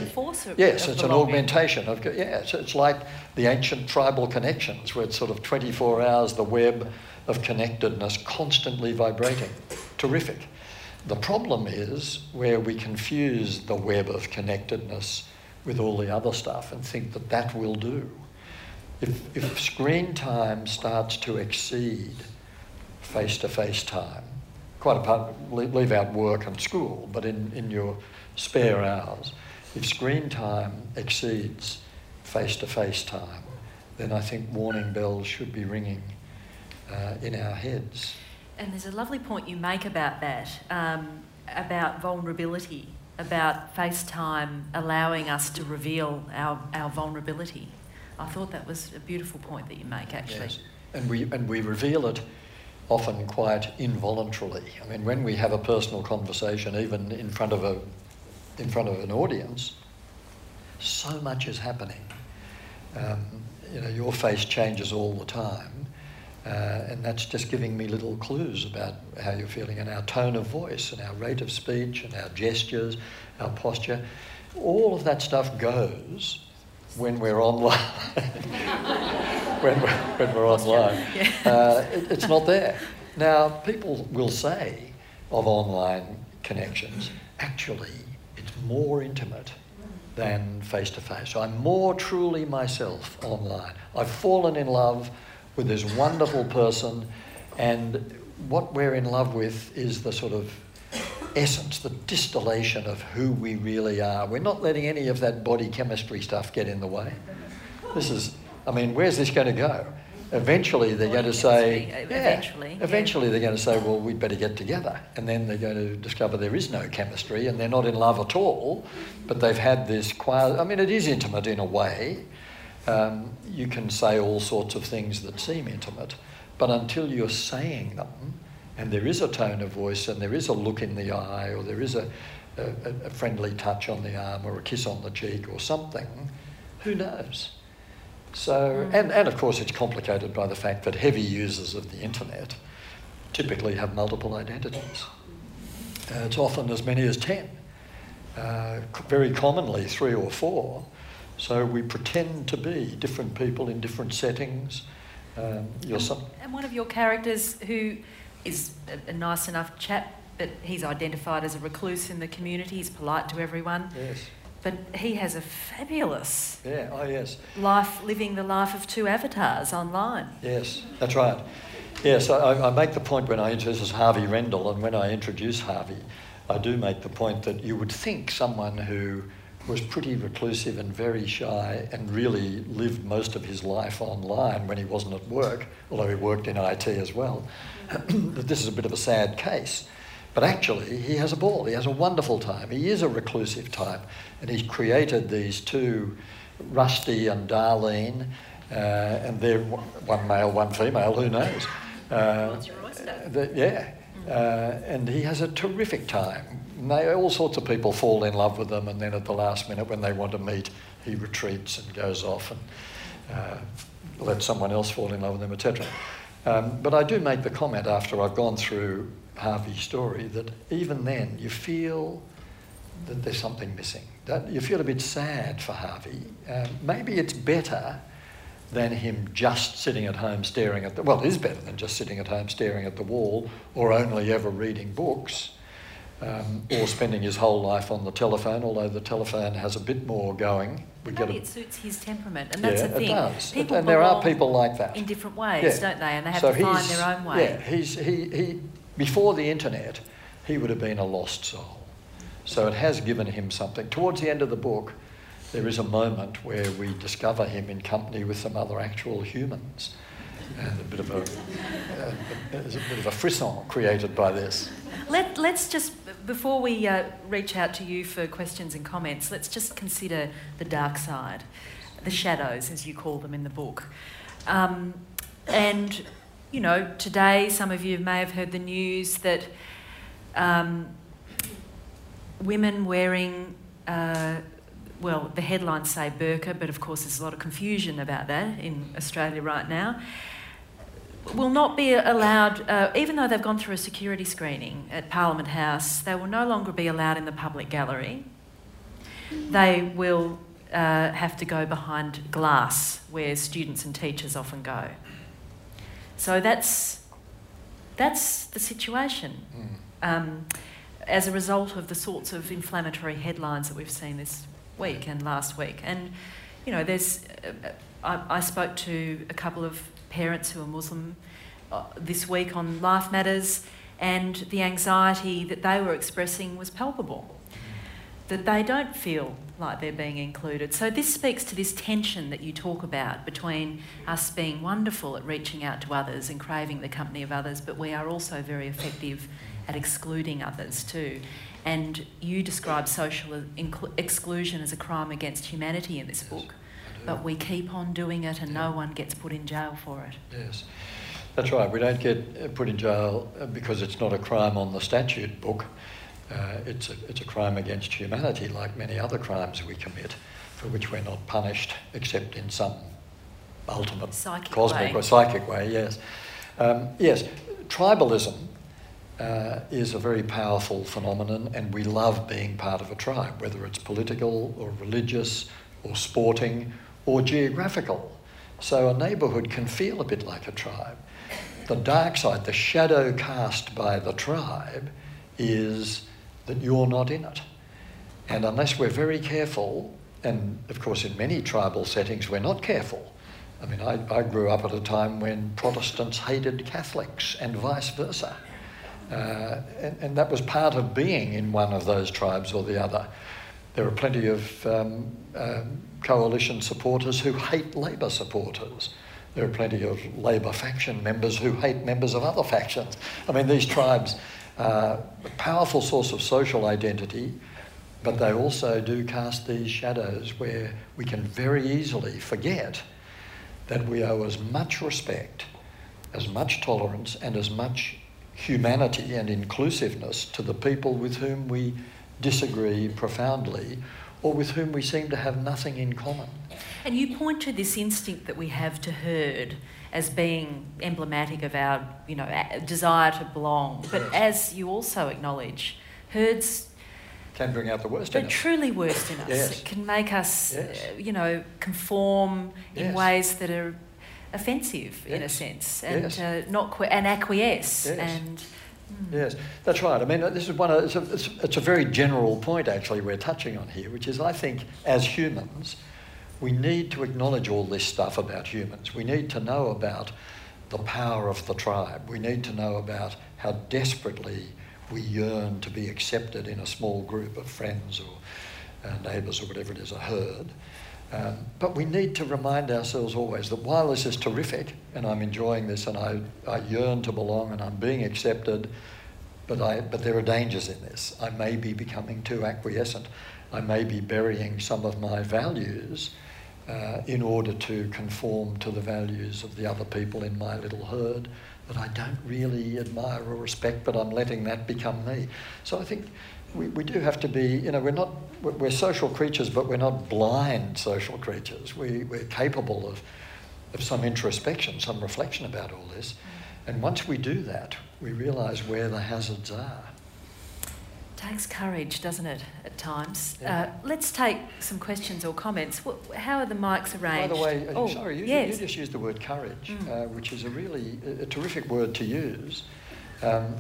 Yes, of it's an augmentation of, yeah, it's, it's like the ancient tribal connections where it's sort of 24 hours, the web of connectedness constantly vibrating. Terrific. The problem is where we confuse the web of connectedness with all the other stuff and think that that will do. If, if screen time starts to exceed face to face time, quite apart, leave out work and school, but in, in your spare hours, if screen time exceeds face to face time, then I think warning bells should be ringing uh, in our heads. And there's a lovely point you make about that, um, about vulnerability, about FaceTime allowing us to reveal our, our vulnerability. I thought that was a beautiful point that you make, actually. Yes. And we, and we reveal it often quite involuntarily. I mean, when we have a personal conversation, even in front of, a, in front of an audience, so much is happening. Um, you know, your face changes all the time. Uh, and that's just giving me little clues about how you're feeling and our tone of voice and our rate of speech and our gestures, our posture. All of that stuff goes when we're online. when, we're, when we're online. Uh, it, it's not there. Now, people will say of online connections, actually, it's more intimate than face to face. I'm more truly myself online. I've fallen in love with this wonderful person, and what we're in love with is the sort of essence, the distillation of who we really are. We're not letting any of that body chemistry stuff get in the way. This is, I mean, where's this going to go? eventually they're going to say, yeah, eventually, eventually they're going to say, well, we'd better get together. And then they're going to discover there is no chemistry and they're not in love at all, but they've had this quasi, I mean, it is intimate in a way. Um, you can say all sorts of things that seem intimate, but until you're saying them, and there is a tone of voice and there is a look in the eye or there is a, a, a friendly touch on the arm or a kiss on the cheek or something, who knows? So, and, and of course, it's complicated by the fact that heavy users of the internet typically have multiple identities. Uh, it's often as many as 10, uh, very commonly three or four. So we pretend to be different people in different settings. Um, And one of your characters, who is a, a nice enough chap, but he's identified as a recluse in the community, he's polite to everyone, yes, but he has a fabulous yeah, oh yes. life, living the life of two avatars online. Yes, that's right. Yes, I, I make the point when I introduce Harvey Rendell, and when I introduce Harvey, I do make the point that you would think someone who was pretty reclusive and very shy and really lived most of his life online when he wasn't at work, although he worked in IT as well, this is a bit of a sad case. But actually, he has a ball. He has a wonderful time. He is a reclusive type, and he's created these two, Rusty and Darlene, uh, and they're one male, one female. Who knows? Uh, What's your oyster? the- yeah, uh, and he has a terrific time. And they, all sorts of people fall in love with them, and then at the last minute, when they want to meet, he retreats and goes off and uh, lets someone else fall in love with him, etc. Um, but I do make the comment after I've gone through Harvey's story that even then you feel that there's something missing. That you feel a bit sad for Harvey. Um, maybe it's better than him just sitting at home staring at the well, it is better than just sitting at home staring at the wall or only ever reading books. Um, or spending his whole life on the telephone, although the telephone has a bit more going. We Maybe a, it suits his temperament, and that's yeah, the thing. it does. People and there are people like that. in different ways, Yeah. don't they? And they have So to find their own way. Yeah, he's, he, he, before the internet, he would have been a lost soul. So it has given him something. Towards the end of the book, there is a moment where we discover him in company with some other actual humans. And a bit of a, uh, there's a bit of a frisson created by this. Let, let's just, before we uh, reach out to you for questions and comments, let's just consider the dark side, the shadows, as you call them in the book. Um, and, you know, today some of you may have heard the news that um, women wearing, uh, well, the headlines say burqa, but of course there's a lot of confusion about that in Australia right now will not be allowed, uh, even though they've gone through a security screening at Parliament House, they will no longer be allowed in the public gallery. They will uh, have to go behind glass where students and teachers often go. So that's, that's the situation. Um, as a result of the sorts of inflammatory headlines that we've seen this week and last week. And, you know, there's, uh, I, I spoke to a couple of parents who are Muslim uh, this week on Life Matters, and the anxiety that they were expressing was palpable. That they don't feel like they're being included. So, this speaks to this tension that you talk about between us being wonderful at reaching out to others and craving the company of others, but we are also very effective at excluding others too. And you describe social exclusion as a crime against humanity in this book. But we keep on doing it and Yeah. no one gets put in jail for it. Yes, that's right. We don't get uh, put in jail uh, because it's not a crime on the statute book. Uh, it's, a, it's a crime against humanity, like many other crimes we commit, for which we're not punished except in some ultimate Psychic cosmic way. or psychic way, yes. Um, yes, tribalism uh, is a very powerful phenomenon, and we love being part of a tribe, whether it's political or religious or sporting or geographical. So a neighbourhood can feel a bit like a tribe. The dark side, the shadow cast by the tribe, is that you're not in it. And unless we're very careful, and of course in many tribal settings we're not careful. I mean, I, I grew up at a time when Protestants hated Catholics and vice versa. Uh, and, and that was part of being in one of those tribes or the other. There are plenty of um, um, coalition supporters who hate Labor supporters. There are plenty of Labor faction members who hate members of other factions. I mean, these tribes are a powerful source of social identity, but they also do cast these shadows where we can very easily forget that we owe as much respect, as much tolerance, and as much humanity and inclusiveness to the people with whom we disagree profoundly or with whom we seem to have nothing in common. And you point to this instinct that we have to herd as being emblematic of our, you know, desire to belong. But as you also acknowledge, herds can bring out the worst in us. The truly worst in us. Yes. It can make us, yes. uh, you know, conform yes. in ways that are offensive in a sense, and uh, not que- and acquiesce and. Hmm. Yes, that's right. I mean, this is one. Of, it's, a, it's a very general point actually we're touching on here, which is I think as humans, we need to acknowledge all this stuff about humans. We need to know about the power of the tribe. We need to know about how desperately we yearn to be accepted in a small group of friends or uh, neighbours or whatever it is, a herd. Um, but we need to remind ourselves always that while this is terrific and I'm enjoying this and I, I yearn to belong and I'm being accepted, but, I, but there are dangers in this. I may be becoming too acquiescent. I may be burying some of my values uh, in order to conform to the values of the other people in my little herd that I don't really admire or respect, but I'm letting that become me. So I think we, we do have to be, you know, we're not, we're social creatures, but we're not blind social creatures. We, we're capable of, of some introspection, some reflection about all this. And once we do that, we realise where the hazards are. Takes courage, doesn't it, at times? Yeah. Uh, let's take some questions or comments. How are the mics arranged? By the way, uh, oh, sorry, you, yes. you, just used the word courage, mm. uh, which is a really a terrific word to use. Um,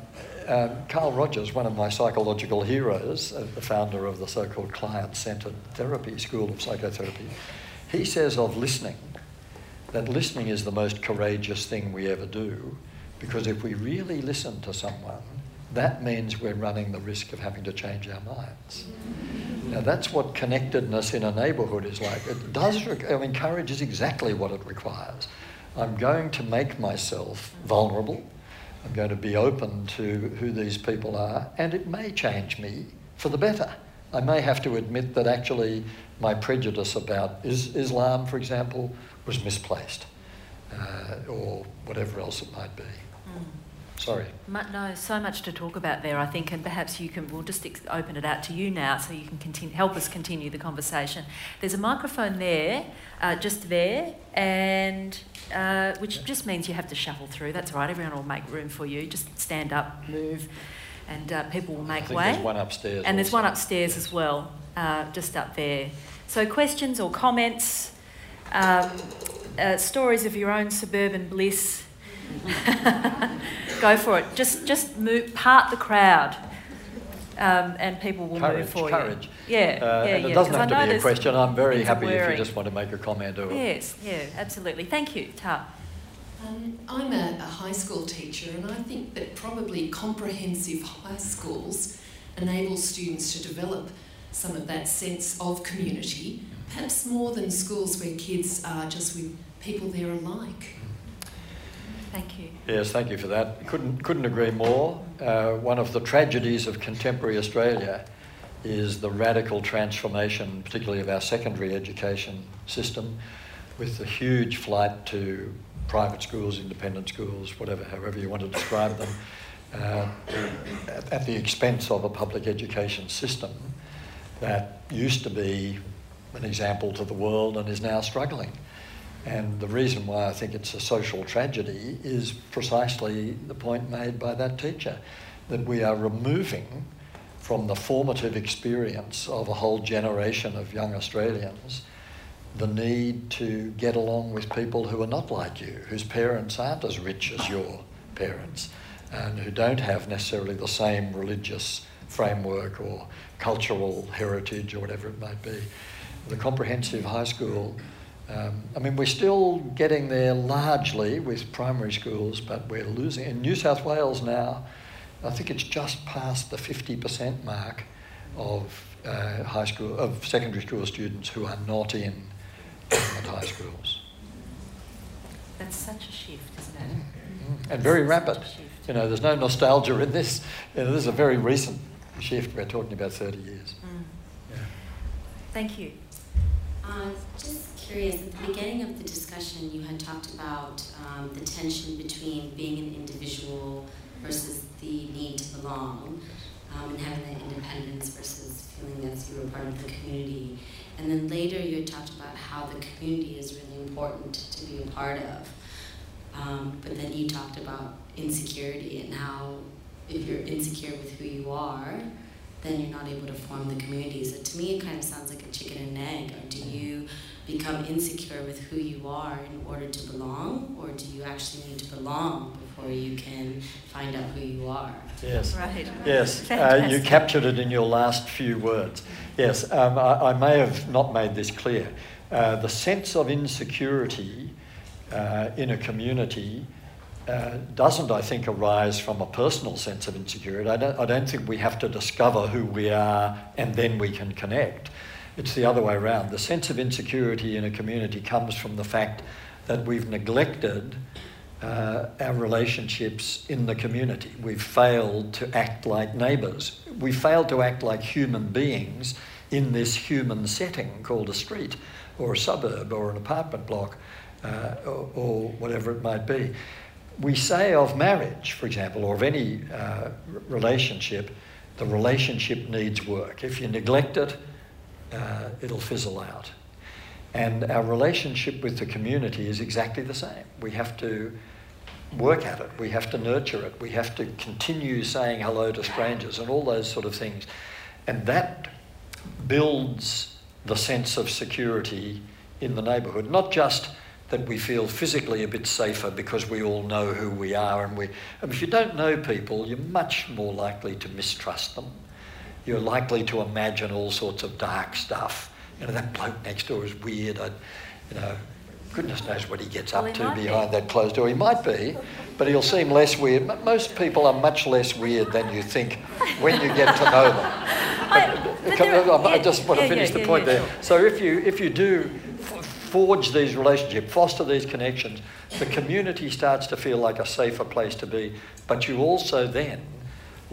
um, Carl Rogers, one of my psychological heroes, uh, the founder of the so called client centered therapy, School of Psychotherapy, he says of listening that listening is the most courageous thing we ever do because if we really listen to someone, that means we're running the risk of having to change our minds. Now, that's what connectedness in a neighbourhood is like. It does, I mean, courage is exactly what it requires. I'm going to make myself vulnerable I'm going to be open to who these people are, and it may change me for the better. I may have to admit that actually my prejudice about is Islam, for example, was misplaced, uh, or whatever else it might be. Mm. Sorry. No, so much to talk about there, I think, and perhaps you can. We'll just open it out to you now, so you can continue, help us continue the conversation. There's a microphone there, uh, just there, and uh, which just means you have to shuffle through. That's right. Everyone will make room for you. Just stand up, move, and uh, people will make way. There's one upstairs. And also. there's one upstairs yes. as well, uh, just up there. So questions or comments, um, uh, stories of your own suburban bliss. Go for it. Just just move, part the crowd. Um, and people will courage, move for courage. you. Yeah, uh, yeah, and it yeah. doesn't have to be a question. I'm very happy if you just want to make a comment or. Yes, yeah, absolutely. Thank you, Ta. Um, I'm a, a, high school teacher, and I think that probably comprehensive high schools enable students to develop some of that sense of community, perhaps more than schools where kids are just with people they're alike. Thank you. Yes, thank you for that. Couldn't, couldn't agree more. Uh, one of the tragedies of contemporary Australia is the radical transformation, particularly of our secondary education system, with the huge flight to private schools, independent schools, whatever, however you want to describe them, uh, at, at the expense of a public education system that used to be an example to the world and is now struggling. And the reason why I think it's a social tragedy is precisely the point made by that teacher that we are removing from the formative experience of a whole generation of young Australians the need to get along with people who are not like you, whose parents aren't as rich as your parents, and who don't have necessarily the same religious framework or cultural heritage or whatever it might be. The comprehensive high school um, I mean, we're still getting there largely with primary schools, but we're losing. In New South Wales now, I think it's just past the 50% mark of uh, high school, of secondary school students who are not in government high schools. That's such a shift, isn't it? Mm-hmm. And very rapid. You know, there's no nostalgia in this. You know, this is a very recent shift. We're talking about 30 years. Mm. Yeah. Thank you. Uh, just curious, at the beginning of the discussion, you had talked about um, the tension between being an individual versus the need to belong, um, and having that independence versus feeling as you were part of the community. And then later, you had talked about how the community is really important to be a part of. Um, but then you talked about insecurity and how if you're insecure with who you are, then you're not able to form the community. So to me, it kind of sounds like a chicken and egg. Or do you become insecure with who you are in order to belong, or do you actually need to belong before you can find out who you are? Yes. Right. Yes. Uh, you captured it in your last few words. Yes. Um, I, I, may have not made this clear. Uh, the sense of insecurity uh, in a community uh, doesn't, I think, arise from a personal sense of insecurity. I don't, I don't think we have to discover who we are and then we can connect. It's the other way around. The sense of insecurity in a community comes from the fact that we've neglected uh, our relationships in the community. We've failed to act like neighbours. We failed to act like human beings in this human setting called a street or a suburb or an apartment block uh, or, or whatever it might be we say of marriage, for example, or of any uh, relationship, the relationship needs work. If you neglect it, uh, it'll fizzle out. And our relationship with the community is exactly the same. We have to work at it, we have to nurture it, we have to continue saying hello to strangers and all those sort of things. And that builds the sense of security in the neighbourhood, not just that we feel physically a bit safer because we all know who we are. And we, and if you don't know people, you're much more likely to mistrust them. You're likely to imagine all sorts of dark stuff. You know, that bloke next door is weird. I, you know, goodness knows what he gets well, up to behind be. that closed door. He might be, but he'll seem less weird. Most people are much less weird than you think when you get to know them. I, I, just want to finish yeah, the point there. Sure. So if you if you do forge these relationships, foster these connections, the community starts to feel like a safer place to be. But you also then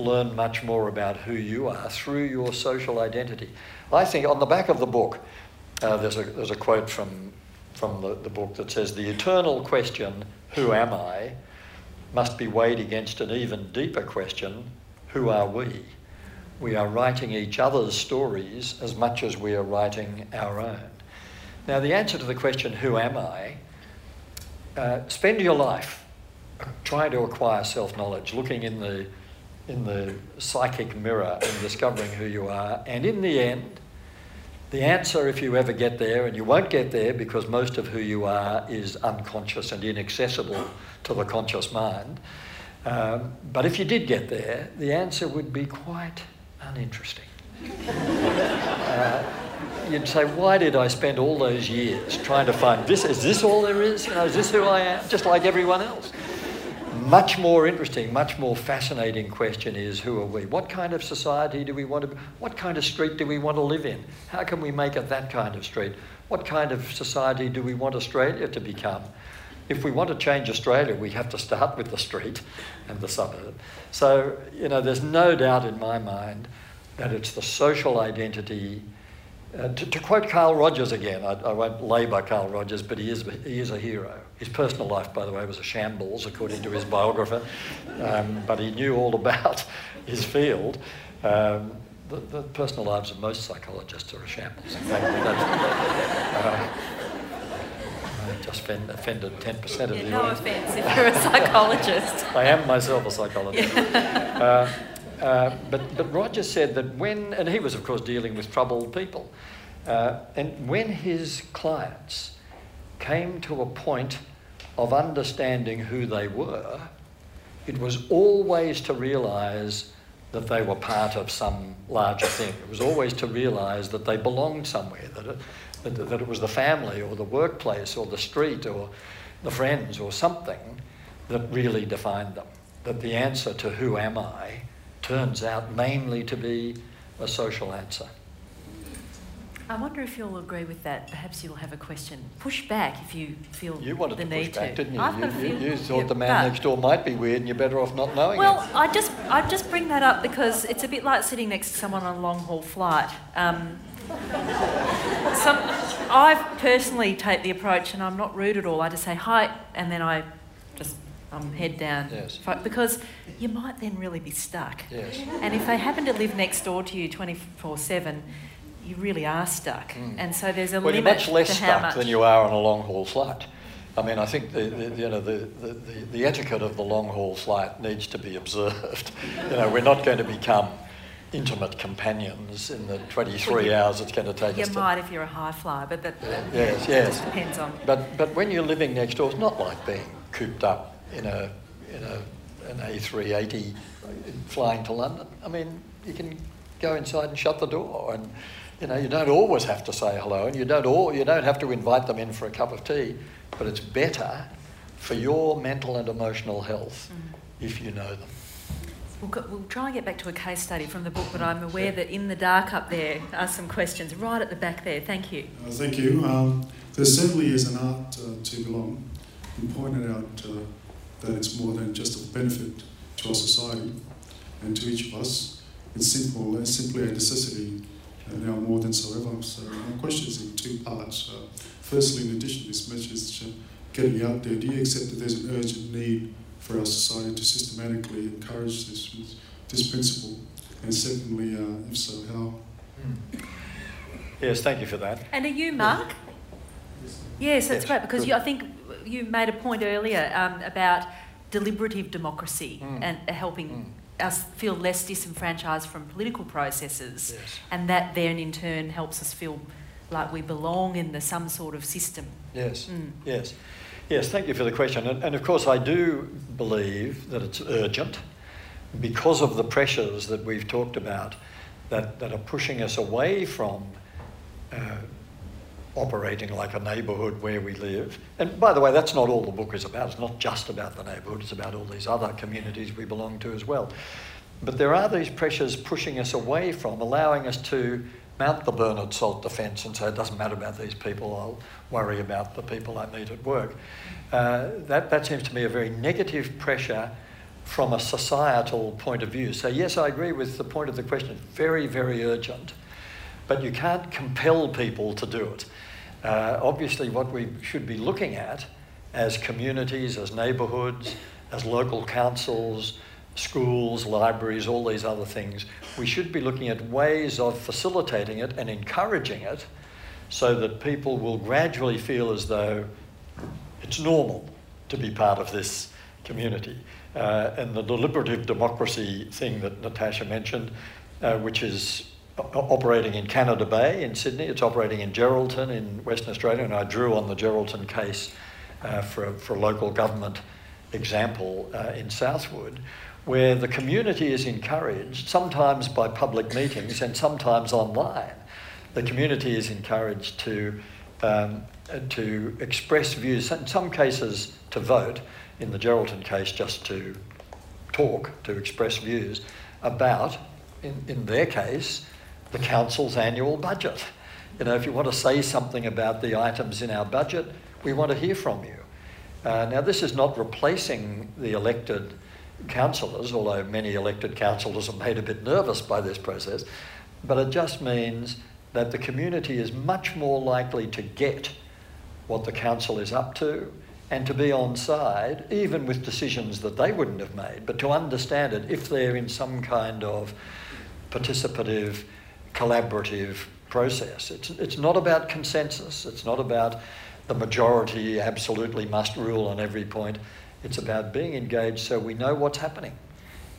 learn much more about who you are through your social identity. I think on the back of the book, uh, there's, a, there's a quote from, from the, the book that says, The eternal question, who am I, must be weighed against an even deeper question, who are we? We are writing each other's stories as much as we are writing our own. Now, the answer to the question, who am I? Uh, spend your life trying to acquire self knowledge, looking in the, in the psychic mirror and discovering who you are. And in the end, the answer, if you ever get there, and you won't get there because most of who you are is unconscious and inaccessible to the conscious mind. Um, but if you did get there, the answer would be quite uninteresting. uh, you'd say, why did I spend all those years trying to find this? Is this all there is? Is this who I am? Just like everyone else. Much more interesting, much more fascinating question is who are we? What kind of society do we want to? be? What kind of street do we want to live in? How can we make it that kind of street? What kind of society do we want Australia to become? If we want to change Australia, we have to start with the street and the suburb. So, you know, there's no doubt in my mind that it's the social identity uh, to, to, quote Carl Rogers again, I, I, won't labour Carl Rogers, but he is, he is a hero. His personal life, by the way, was a shambles, according to his biographer, um, but he knew all about his field. Um, the, the, personal lives of most psychologists are a shambles. Uh, I just offended 10% of yeah, the No offence if you're a psychologist. I am myself a psychologist. Yeah. Uh, uh, but, but Roger said that when, and he was, of course, dealing with troubled people, uh, and when his clients came to a point of understanding who they were, it was always to realise that they were part of some larger thing. It was always to realise that they belonged somewhere, that it, that, that it was the family or the workplace or the street or the friends or something that really defined them. That the answer to who am I turns out mainly to be a social answer. I wonder if you'll agree with that. Perhaps you'll have a question. Push back if you feel You wanted the to need push back, to. didn't you? I've You, you, you thought the man next door might be weird and you're better off not knowing Well, it. I just I just bring that up because it's a bit like sitting next to someone on a long haul flight. Um, some, I personally take the approach, and I'm not rude at all. I just say hi, and then I just um, head down. Yes. Because you might then really be stuck. Yes. And if they happen to live next door to you 24 7, you really are stuck. Mm. And so there's a Well, you're much less to stuck much. than you are on a long haul flight. I mean, I think the, the you know the, the, the, etiquette of the long haul flight needs to be observed. you know, we're not going to become intimate companions in the 23 Well, you- hours it's going to take You us to. might if you're a high flyer, but that, that Yes, just yes. depends on. But but when you're living next door, it's not like being cooped up in a in a an A380 flying to London. I mean, you can go inside and shut the door, and you know you don't always have to say hello, and you don't all you don't have to invite them in for a cup of tea. But it's better for your mental and emotional health Mm. if you know them. We'll, go, we'll try and get back to a case study from the book, but I'm aware that in the dark up there are some questions right at the back there. Thank you. Uh, thank you. Um, there certainly is an art uh, to belong. You pointed out uh, that it's more than just a benefit to our society and to each of us. It's simple, it's simply a necessity uh, now more than so ever. So my question is in two parts. Uh, firstly, in addition to this message uh, getting out there, do you accept that there's an urgent need for our society to systematically encourage this this principle? And secondly, uh, if so, how? Yes, thank you for that. And are you, Mark? Yes, yes that's Yes, great because you, I think you made a point earlier um, about deliberative democracy Mm. and helping us feel less disenfranchised from political processes, Yes. and that then in turn helps us feel like we belong in the some sort of system. Yes. Mm. Yes. Yes, thank you for the question. And, and of course, I do believe that it's urgent because of the pressures that we've talked about that, that are pushing us away from uh, operating like a neighbourhood where we live. And by the way, that's not all the book is about. It's not just about the neighbourhood, it's about all these other communities we belong to as well. But there are these pressures pushing us away from, allowing us to mount the Bernard Salt defence and say it doesn't matter about these people, I'll worry about the people I meet at work. Uh, that, that seems to me a very negative pressure from a societal point of view. So, yes, I agree with the point of the question. Very, very urgent. But you can't compel people to do it. Uh, obviously, what we should be looking at as communities, as neighbourhoods, as local councils, schools, libraries, all these other things, we should be looking at ways of facilitating it and encouraging it so that people will gradually feel as though it's normal to be part of this community. Uh, and the deliberative democracy thing that Natasha mentioned, uh, which is operating in Canada Bay in Sydney, it's operating in Geraldton in Western Australia, and I drew on the Geraldton case uh, for, for local government example uh, in Southwood, where the community is encouraged, sometimes by public meetings and sometimes online. The community is encouraged to, um, to express views, in some cases to vote, in the Geraldton case, just to talk, to express views about, in, in their case, the council's annual budget. You know, if you want to say something about the items in our budget, we want to hear from you. Uh, now, this is not replacing the elected councillors, although many elected councillors are made a bit nervous by this process, but it just means that the community is much more likely to get what the council is up to and to be on side, even with decisions that they wouldn't have made, but to understand it if they're in some kind of participative, collaborative process. It's, it's not about consensus, it's not about the majority absolutely must rule on every point. It's about being engaged so we know what's happening.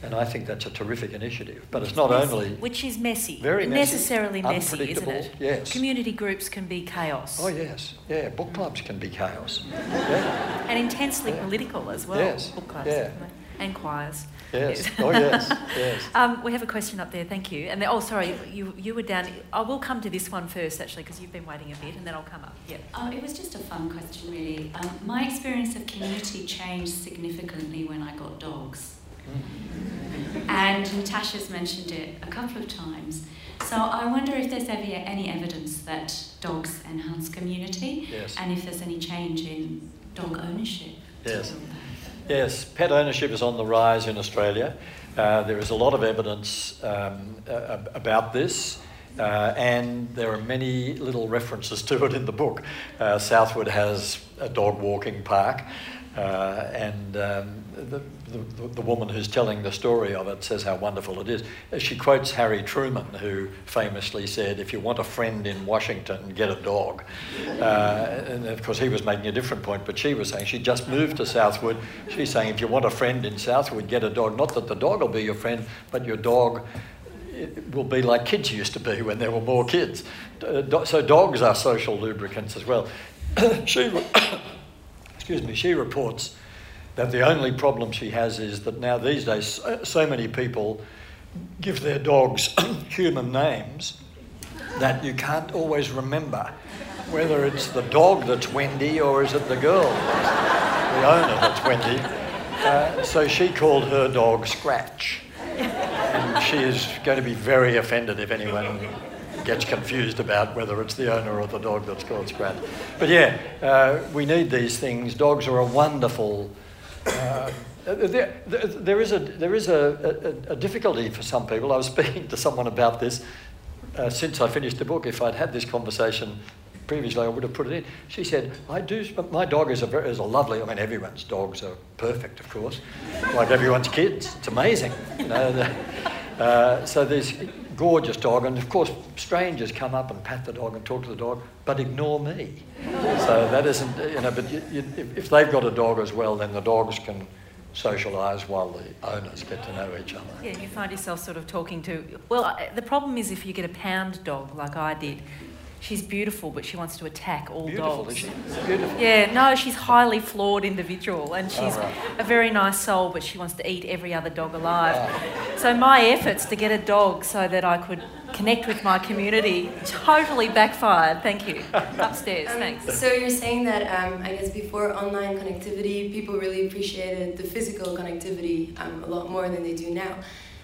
And I think that's a terrific initiative. But it's not Messy, only. which is messy, Very messy, necessarily messy, isn't it? yes. Community groups can be chaos. Oh, yes. Yeah, book clubs can be chaos. Yeah. And intensely Yeah. political as well. Yes, Book clubs. yeah. And choirs. Yes. Oh, yes. Yes. Um, we have a question up there, thank you. And then, oh, sorry, you, you were down. I will come to this one first, actually, because you've been waiting a bit, and then I'll come up. Yeah. Uh, it was just a fun question, really. Um, my experience of community changed significantly when I got dogs. And Natasha's mentioned it a couple of times. So I wonder if there's ever any evidence that dogs enhance community, Yes. and if there's any change in dog ownership. Yes. Yes, pet ownership is on the rise in Australia. Uh, there is a lot of evidence um, uh, about this, uh, and there are many little references to it in the book. Uh, Southwood has a dog walking park, uh, and um, the, the, the woman who's telling the story of it says how wonderful it is. She quotes Harry Truman, who famously said, If you want a friend in Washington, get a dog. Uh, and of course, he was making a different point, but she was saying she just moved to Southwood. She's saying, If you want a friend in Southwood, get a dog. Not that the dog will be your friend, but your dog will be like kids used to be when there were more kids. Uh, So dogs are social lubricants as well. she, excuse me, she reports the only problem she has is that now these days so, so many people give their dogs human names that you can't always remember whether it's the dog that's Wendy or is it the girl, the owner that's Wendy. Uh, so she called her dog Scratch. And she is going to be very offended if anyone gets confused about whether it's the owner or the dog that's called Scratch. But yeah, uh, we need these things. Dogs are a wonderful. Uh, there, there, is, a, there is a, a, a difficulty for some people. I was speaking to someone about this uh, since I finished the book. If I'd had this conversation previously, I would have put it in. She said, I do, my dog is a, very, is a lovely, I mean, everyone's dogs are perfect, of course, like everyone's kids. It's amazing. You know, the, uh, so there's gorgeous dog, and of course, strangers come up and pat the dog and talk to the dog, but ignore me. So that isn't, you know, but you, you, if, they've got a dog as well, then the dogs can socialise while the owners get to know each other. Yeah, you find yourself sort of talking to. Well, the problem is if you get a pound dog like I did, she's beautiful, but she wants to attack all Beautiful, dogs. is she? Beautiful. Yeah, no, she's highly flawed individual, and she's right. a very nice soul, but she wants to eat every other dog alive. So my efforts to get a dog so that I could connect with my community totally backfired. Thank you. Upstairs, Um, thanks. So you're saying that um, I guess before online connectivity, people really appreciated the physical connectivity um, a lot more than they do now.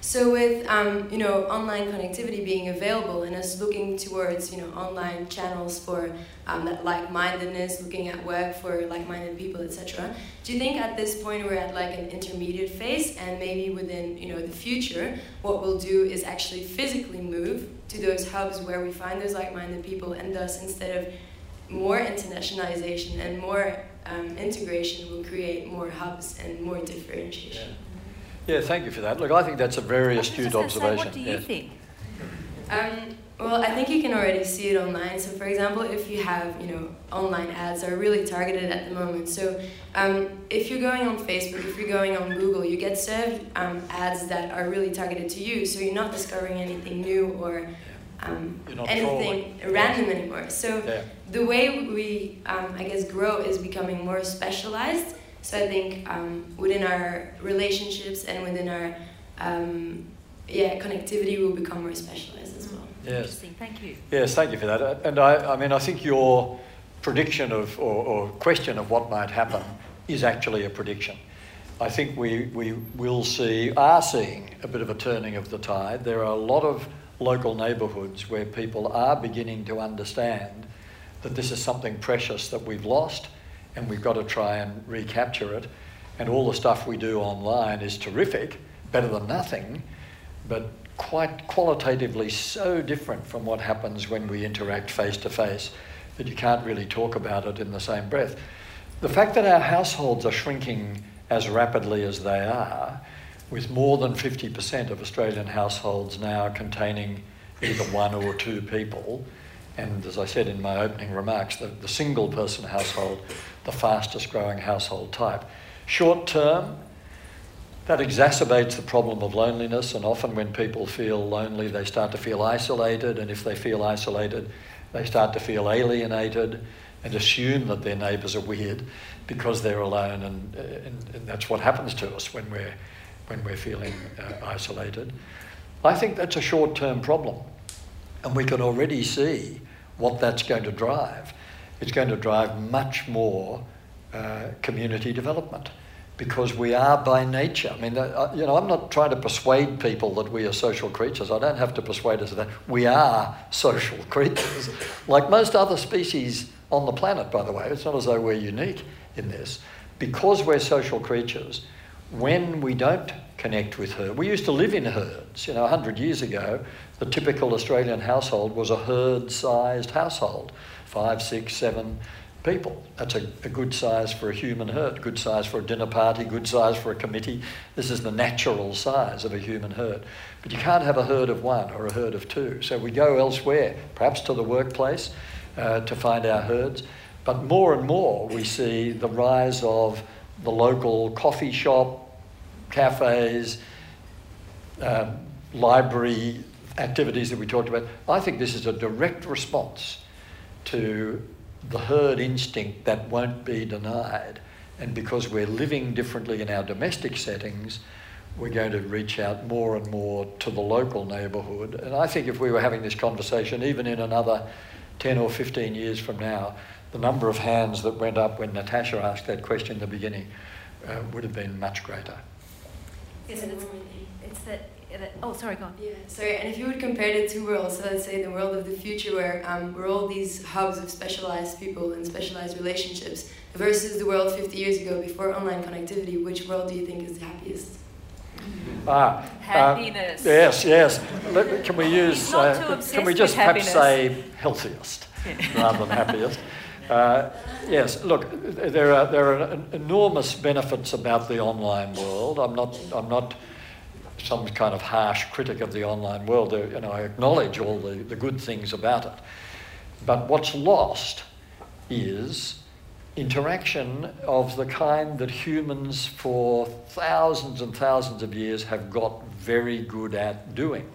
So with um, you know online connectivity being available and us looking towards you know online channels for um, that like-mindedness, looking at work for like-minded people, etc. Do you think at this point we're at like an intermediate phase, and maybe within you know the future, what we'll do is actually physically move to those hubs where we find those like-minded people, and thus instead of more internationalization and more um, integration will create more hubs and more differentiation. Yeah, thank you for that. Look, I think that's a very astute gonna say, observation. what do you yes. think? Um, well, I think you can already see it online. So, for example, if you have, you know, online ads are really targeted at the moment. So, um, if you're going on Facebook, if you're going on Google, you get served um, ads that are really targeted to you. So you're not discovering anything new or um, anything trolling. random anymore. So Yeah. the way we, um, I guess, grow is becoming more specialized. So I think um, within our relationships and within our, um, yeah, connectivity will become more specialized as well. Yes. Interesting. Thank you. Yes, thank you for that. Uh, And I, I mean, I think your prediction of, or, or question of what might happen is actually a prediction. I think we, we will see, are seeing a bit of a turning of the tide. There are a lot of local neighbourhoods where people are beginning to understand that this is something precious that we've lost and we've got to try and recapture it. And all the stuff we do online is terrific, better than nothing, but quite qualitatively so different from what happens when we interact face to face that you can't really talk about it in the same breath. The fact that our households are shrinking as rapidly as they are, with more than 50% of Australian households now containing either one or two people, and as I said in my opening remarks, the, the single person household, the fastest growing household type. Short term, that exacerbates the problem of loneliness, and often when people feel lonely, they start to feel isolated, and if they feel isolated, they start to feel alienated and assume that their neighbours are weird because they're alone, and, and, and that's what happens to us when we're, when we're feeling uh, isolated. I think that's a short term problem, and we can already see what that's going to drive. It's going to drive much more uh, community development because we are by nature. I mean, uh, you know, I'm not trying to persuade people that we are social creatures. I don't have to persuade us of that. We are social creatures, like most other species on the planet, by the way. It's not as though we're unique in this. Because we're social creatures, when we don't connect with her, we used to live in herds. You know, 100 years ago, the typical Australian household was a herd sized household five, six, seven people. That's a, a, good size for a human herd, good size for a dinner party, good size for a committee. This is the natural size of a human herd. But you can't have a herd of one or a herd of two. So we go elsewhere, perhaps to the workplace, uh, to find our herds. But more and more we see the rise of the local coffee shop, cafes, um, library activities that we talked about. I think this is a direct response to the herd instinct that won't be denied. And because we're living differently in our domestic settings, we're going to reach out more and more to the local neighbourhood. And I think if we were having this conversation, even in another 10 or 15 years from now, the number of hands that went up when Natasha asked that question in the beginning uh, would have been much greater. Yes, it's, it's that oh, sorry, go on. Yeah, sorry. And if you would compare the two worlds, so let's say the world of the future, where um, we're all these hubs of specialized people and specialized relationships, versus the world 50 years ago before online connectivity, which world do you think is the happiest? Ah, happiness. Uh, yes, yes. Let, can we use? Uh, can we just perhaps say healthiest yeah. rather than happiest? Uh, yes. Look, there are there are enormous benefits about the online world. I'm not. I'm not some kind of harsh critic of the online world. You know, I acknowledge all the, the good things about it. But what's lost is interaction of the kind that humans for thousands and thousands of years have got very good at doing.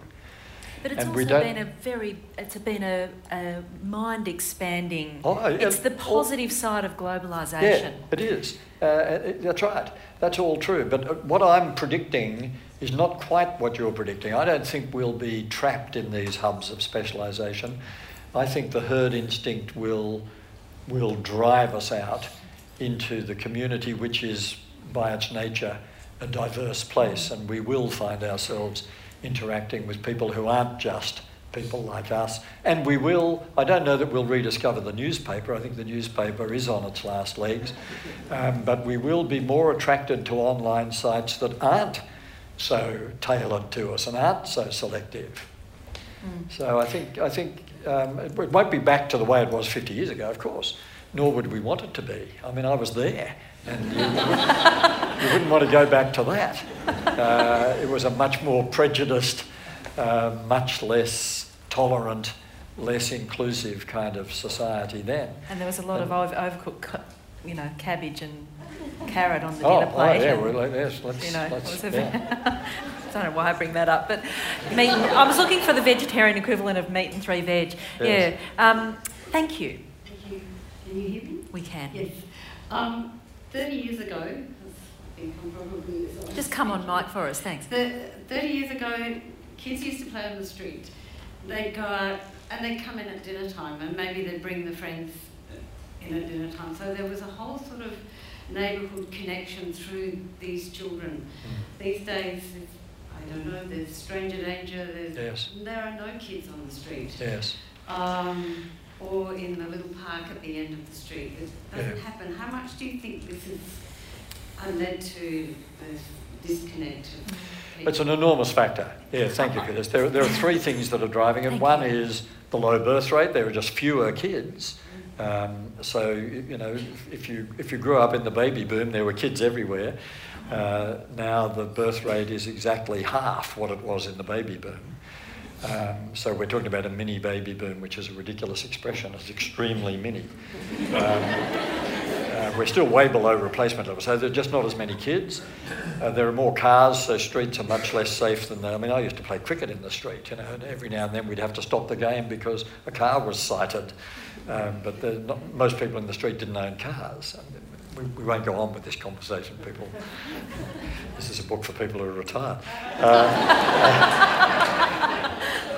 But it's and also been a very, it's been a, a mind expanding. Oh, it's the positive oh, side of globalisation. Yeah, it is. Uh, it, that's right. That's all true. But uh, what I'm predicting is not quite what you're predicting. I don't think we'll be trapped in these hubs of specialisation. I think the herd instinct will, will drive us out into the community, which is by its nature a diverse place, and we will find ourselves interacting with people who aren't just people like us. And we will, I don't know that we'll rediscover the newspaper, I think the newspaper is on its last legs, um, but we will be more attracted to online sites that aren't so tailored to us and aren't so selective. Mm. So I think, I think um, it, it won't be back to the way it was 50 years ago, of course, nor would we want it to be. I mean, I was there, and you, wouldn't, you wouldn't want to go back to that. Uh, it was a much more prejudiced, uh, much less tolerant, less inclusive kind of society then. And there was a lot and, of overcooked, you know, cabbage and carrot on the oh, dinner plate. Oh, yeah, well, yes, let's, you know, let's, yeah. I don't know why I bring that up, but meat. I was looking for the vegetarian equivalent of meat and three veg. Yes. Yeah. Um, thank you. Thank you. Can you hear me? We can. Yes. Um, 30 years ago, just come on mic for us, thanks. The, 30 years ago, kids used to play on the street. They'd go out and they'd come in at dinner time and maybe they'd bring the friends in at dinner time. So there was a whole sort of neighbourhood connection through these children. Mm. These days, I don't know, there's stranger danger, there's, yes. there are no kids on the street. Yes. Um, or in the little park at the end of the street. It doesn't yeah. happen. How much do you think this has led to the disconnect? It's an enormous factor. Yeah, thank you for this. There, there are three things that are driving it. One is the low birth rate. There are just fewer kids. Um, so you know, if you if you grew up in the baby boom, there were kids everywhere. Uh, now the birth rate is exactly half what it was in the baby boom. Um, so we're talking about a mini baby boom, which is a ridiculous expression. It's extremely mini. Um, uh, we're still way below replacement level, so there are just not as many kids. Uh, there are more cars, so streets are much less safe than. they. I mean, I used to play cricket in the street, you know, and every now and then we'd have to stop the game because a car was sighted. Um, but not, most people in the street didn't own cars. We, we, won't go on with this conversation, people. this is a book for people who are retired. Uh,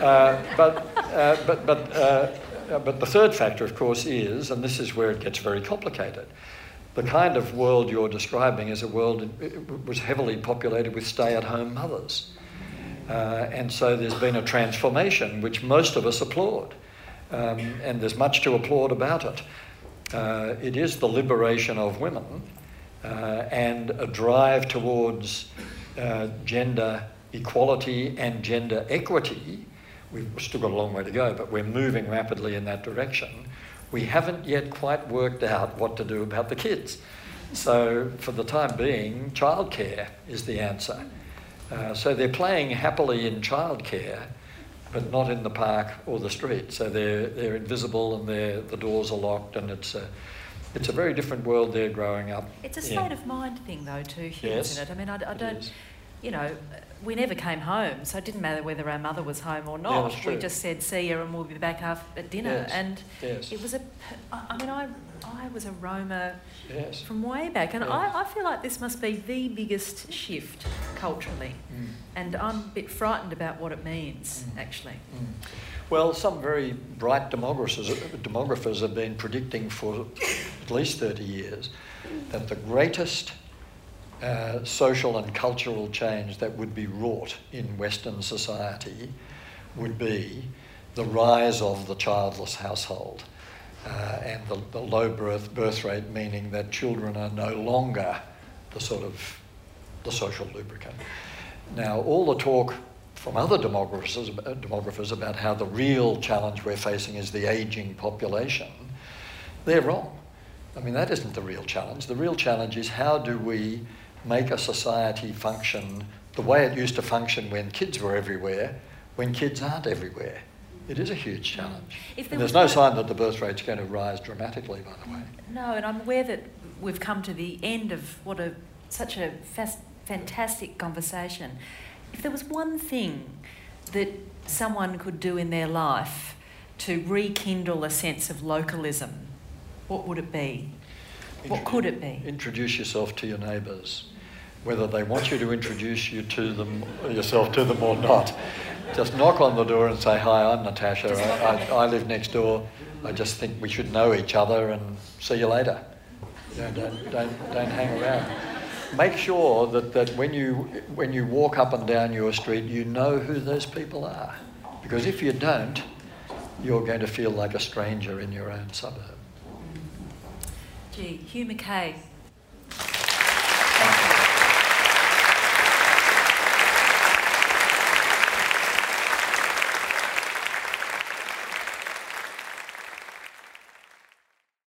uh, but, uh, but, but, uh, but the third factor, of course, is, and this is where it gets very complicated, the kind of world you're describing is a world that was heavily populated with stay at home mothers. Uh, and so there's been a transformation which most of us applaud. Um, and there's much to applaud about it. Uh, it is the liberation of women uh, and a drive towards uh, gender equality and gender equity. We've still got a long way to go, but we're moving rapidly in that direction we haven't yet quite worked out what to do about the kids. So, for the time being, childcare is the answer. Uh, so, they're playing happily in childcare, but not in the park or the street. So, they're, they're invisible and they're, the doors are locked, and it's a, it's a very different world they're growing up. It's a state of mind thing, though, too, Hugh, yes, isn't it? I mean, I, I don't, you know, we never came home, so it didn't matter whether our mother was home or not. Yeah, we just said, "See you," and we'll be back after at dinner. Yes. And yes. it was a. I mean, I I was a roamer yes. from way back, and. I, I feel like this must be the biggest shift culturally, mm. and I'm a bit frightened about what it means mm. actually. Mm. Well, some very bright demographers, demographers have been predicting for at least 30 years that the greatest uh, social and cultural change that would be wrought in Western society would be the rise of the childless household uh, and the, the, low birth, birth rate, meaning that children are no longer the sort of the social lubricant. Now, all the talk from other demographers, demographers about how the real challenge we're facing is the ageing population, they're wrong. I mean, that isn't the real challenge. The real challenge is how do we make a society function the way it used to function when kids were everywhere, when kids aren't everywhere. It is a huge mm. challenge. If and there's no sign that the birth rate's going to rise dramatically, by the way. No, and I'm aware that we've come to the end of what a such a fast, fantastic conversation. If there was one thing that someone could do in their life to rekindle a sense of localism, what would it be? What could it be? Introduce yourself to your neighbours whether they want you to introduce you to them yourself to them or not. Just knock on the door and say, "Hi, I'm Natasha. I, I, I live next door. I just think we should know each other and see you later. Know, don't, don't, don't hang around. Make sure that, that when, you, when you walk up and down your street, you know who those people are. Because if you don't, you're going to feel like a stranger in your own suburb. Gee, Hugh Mackay,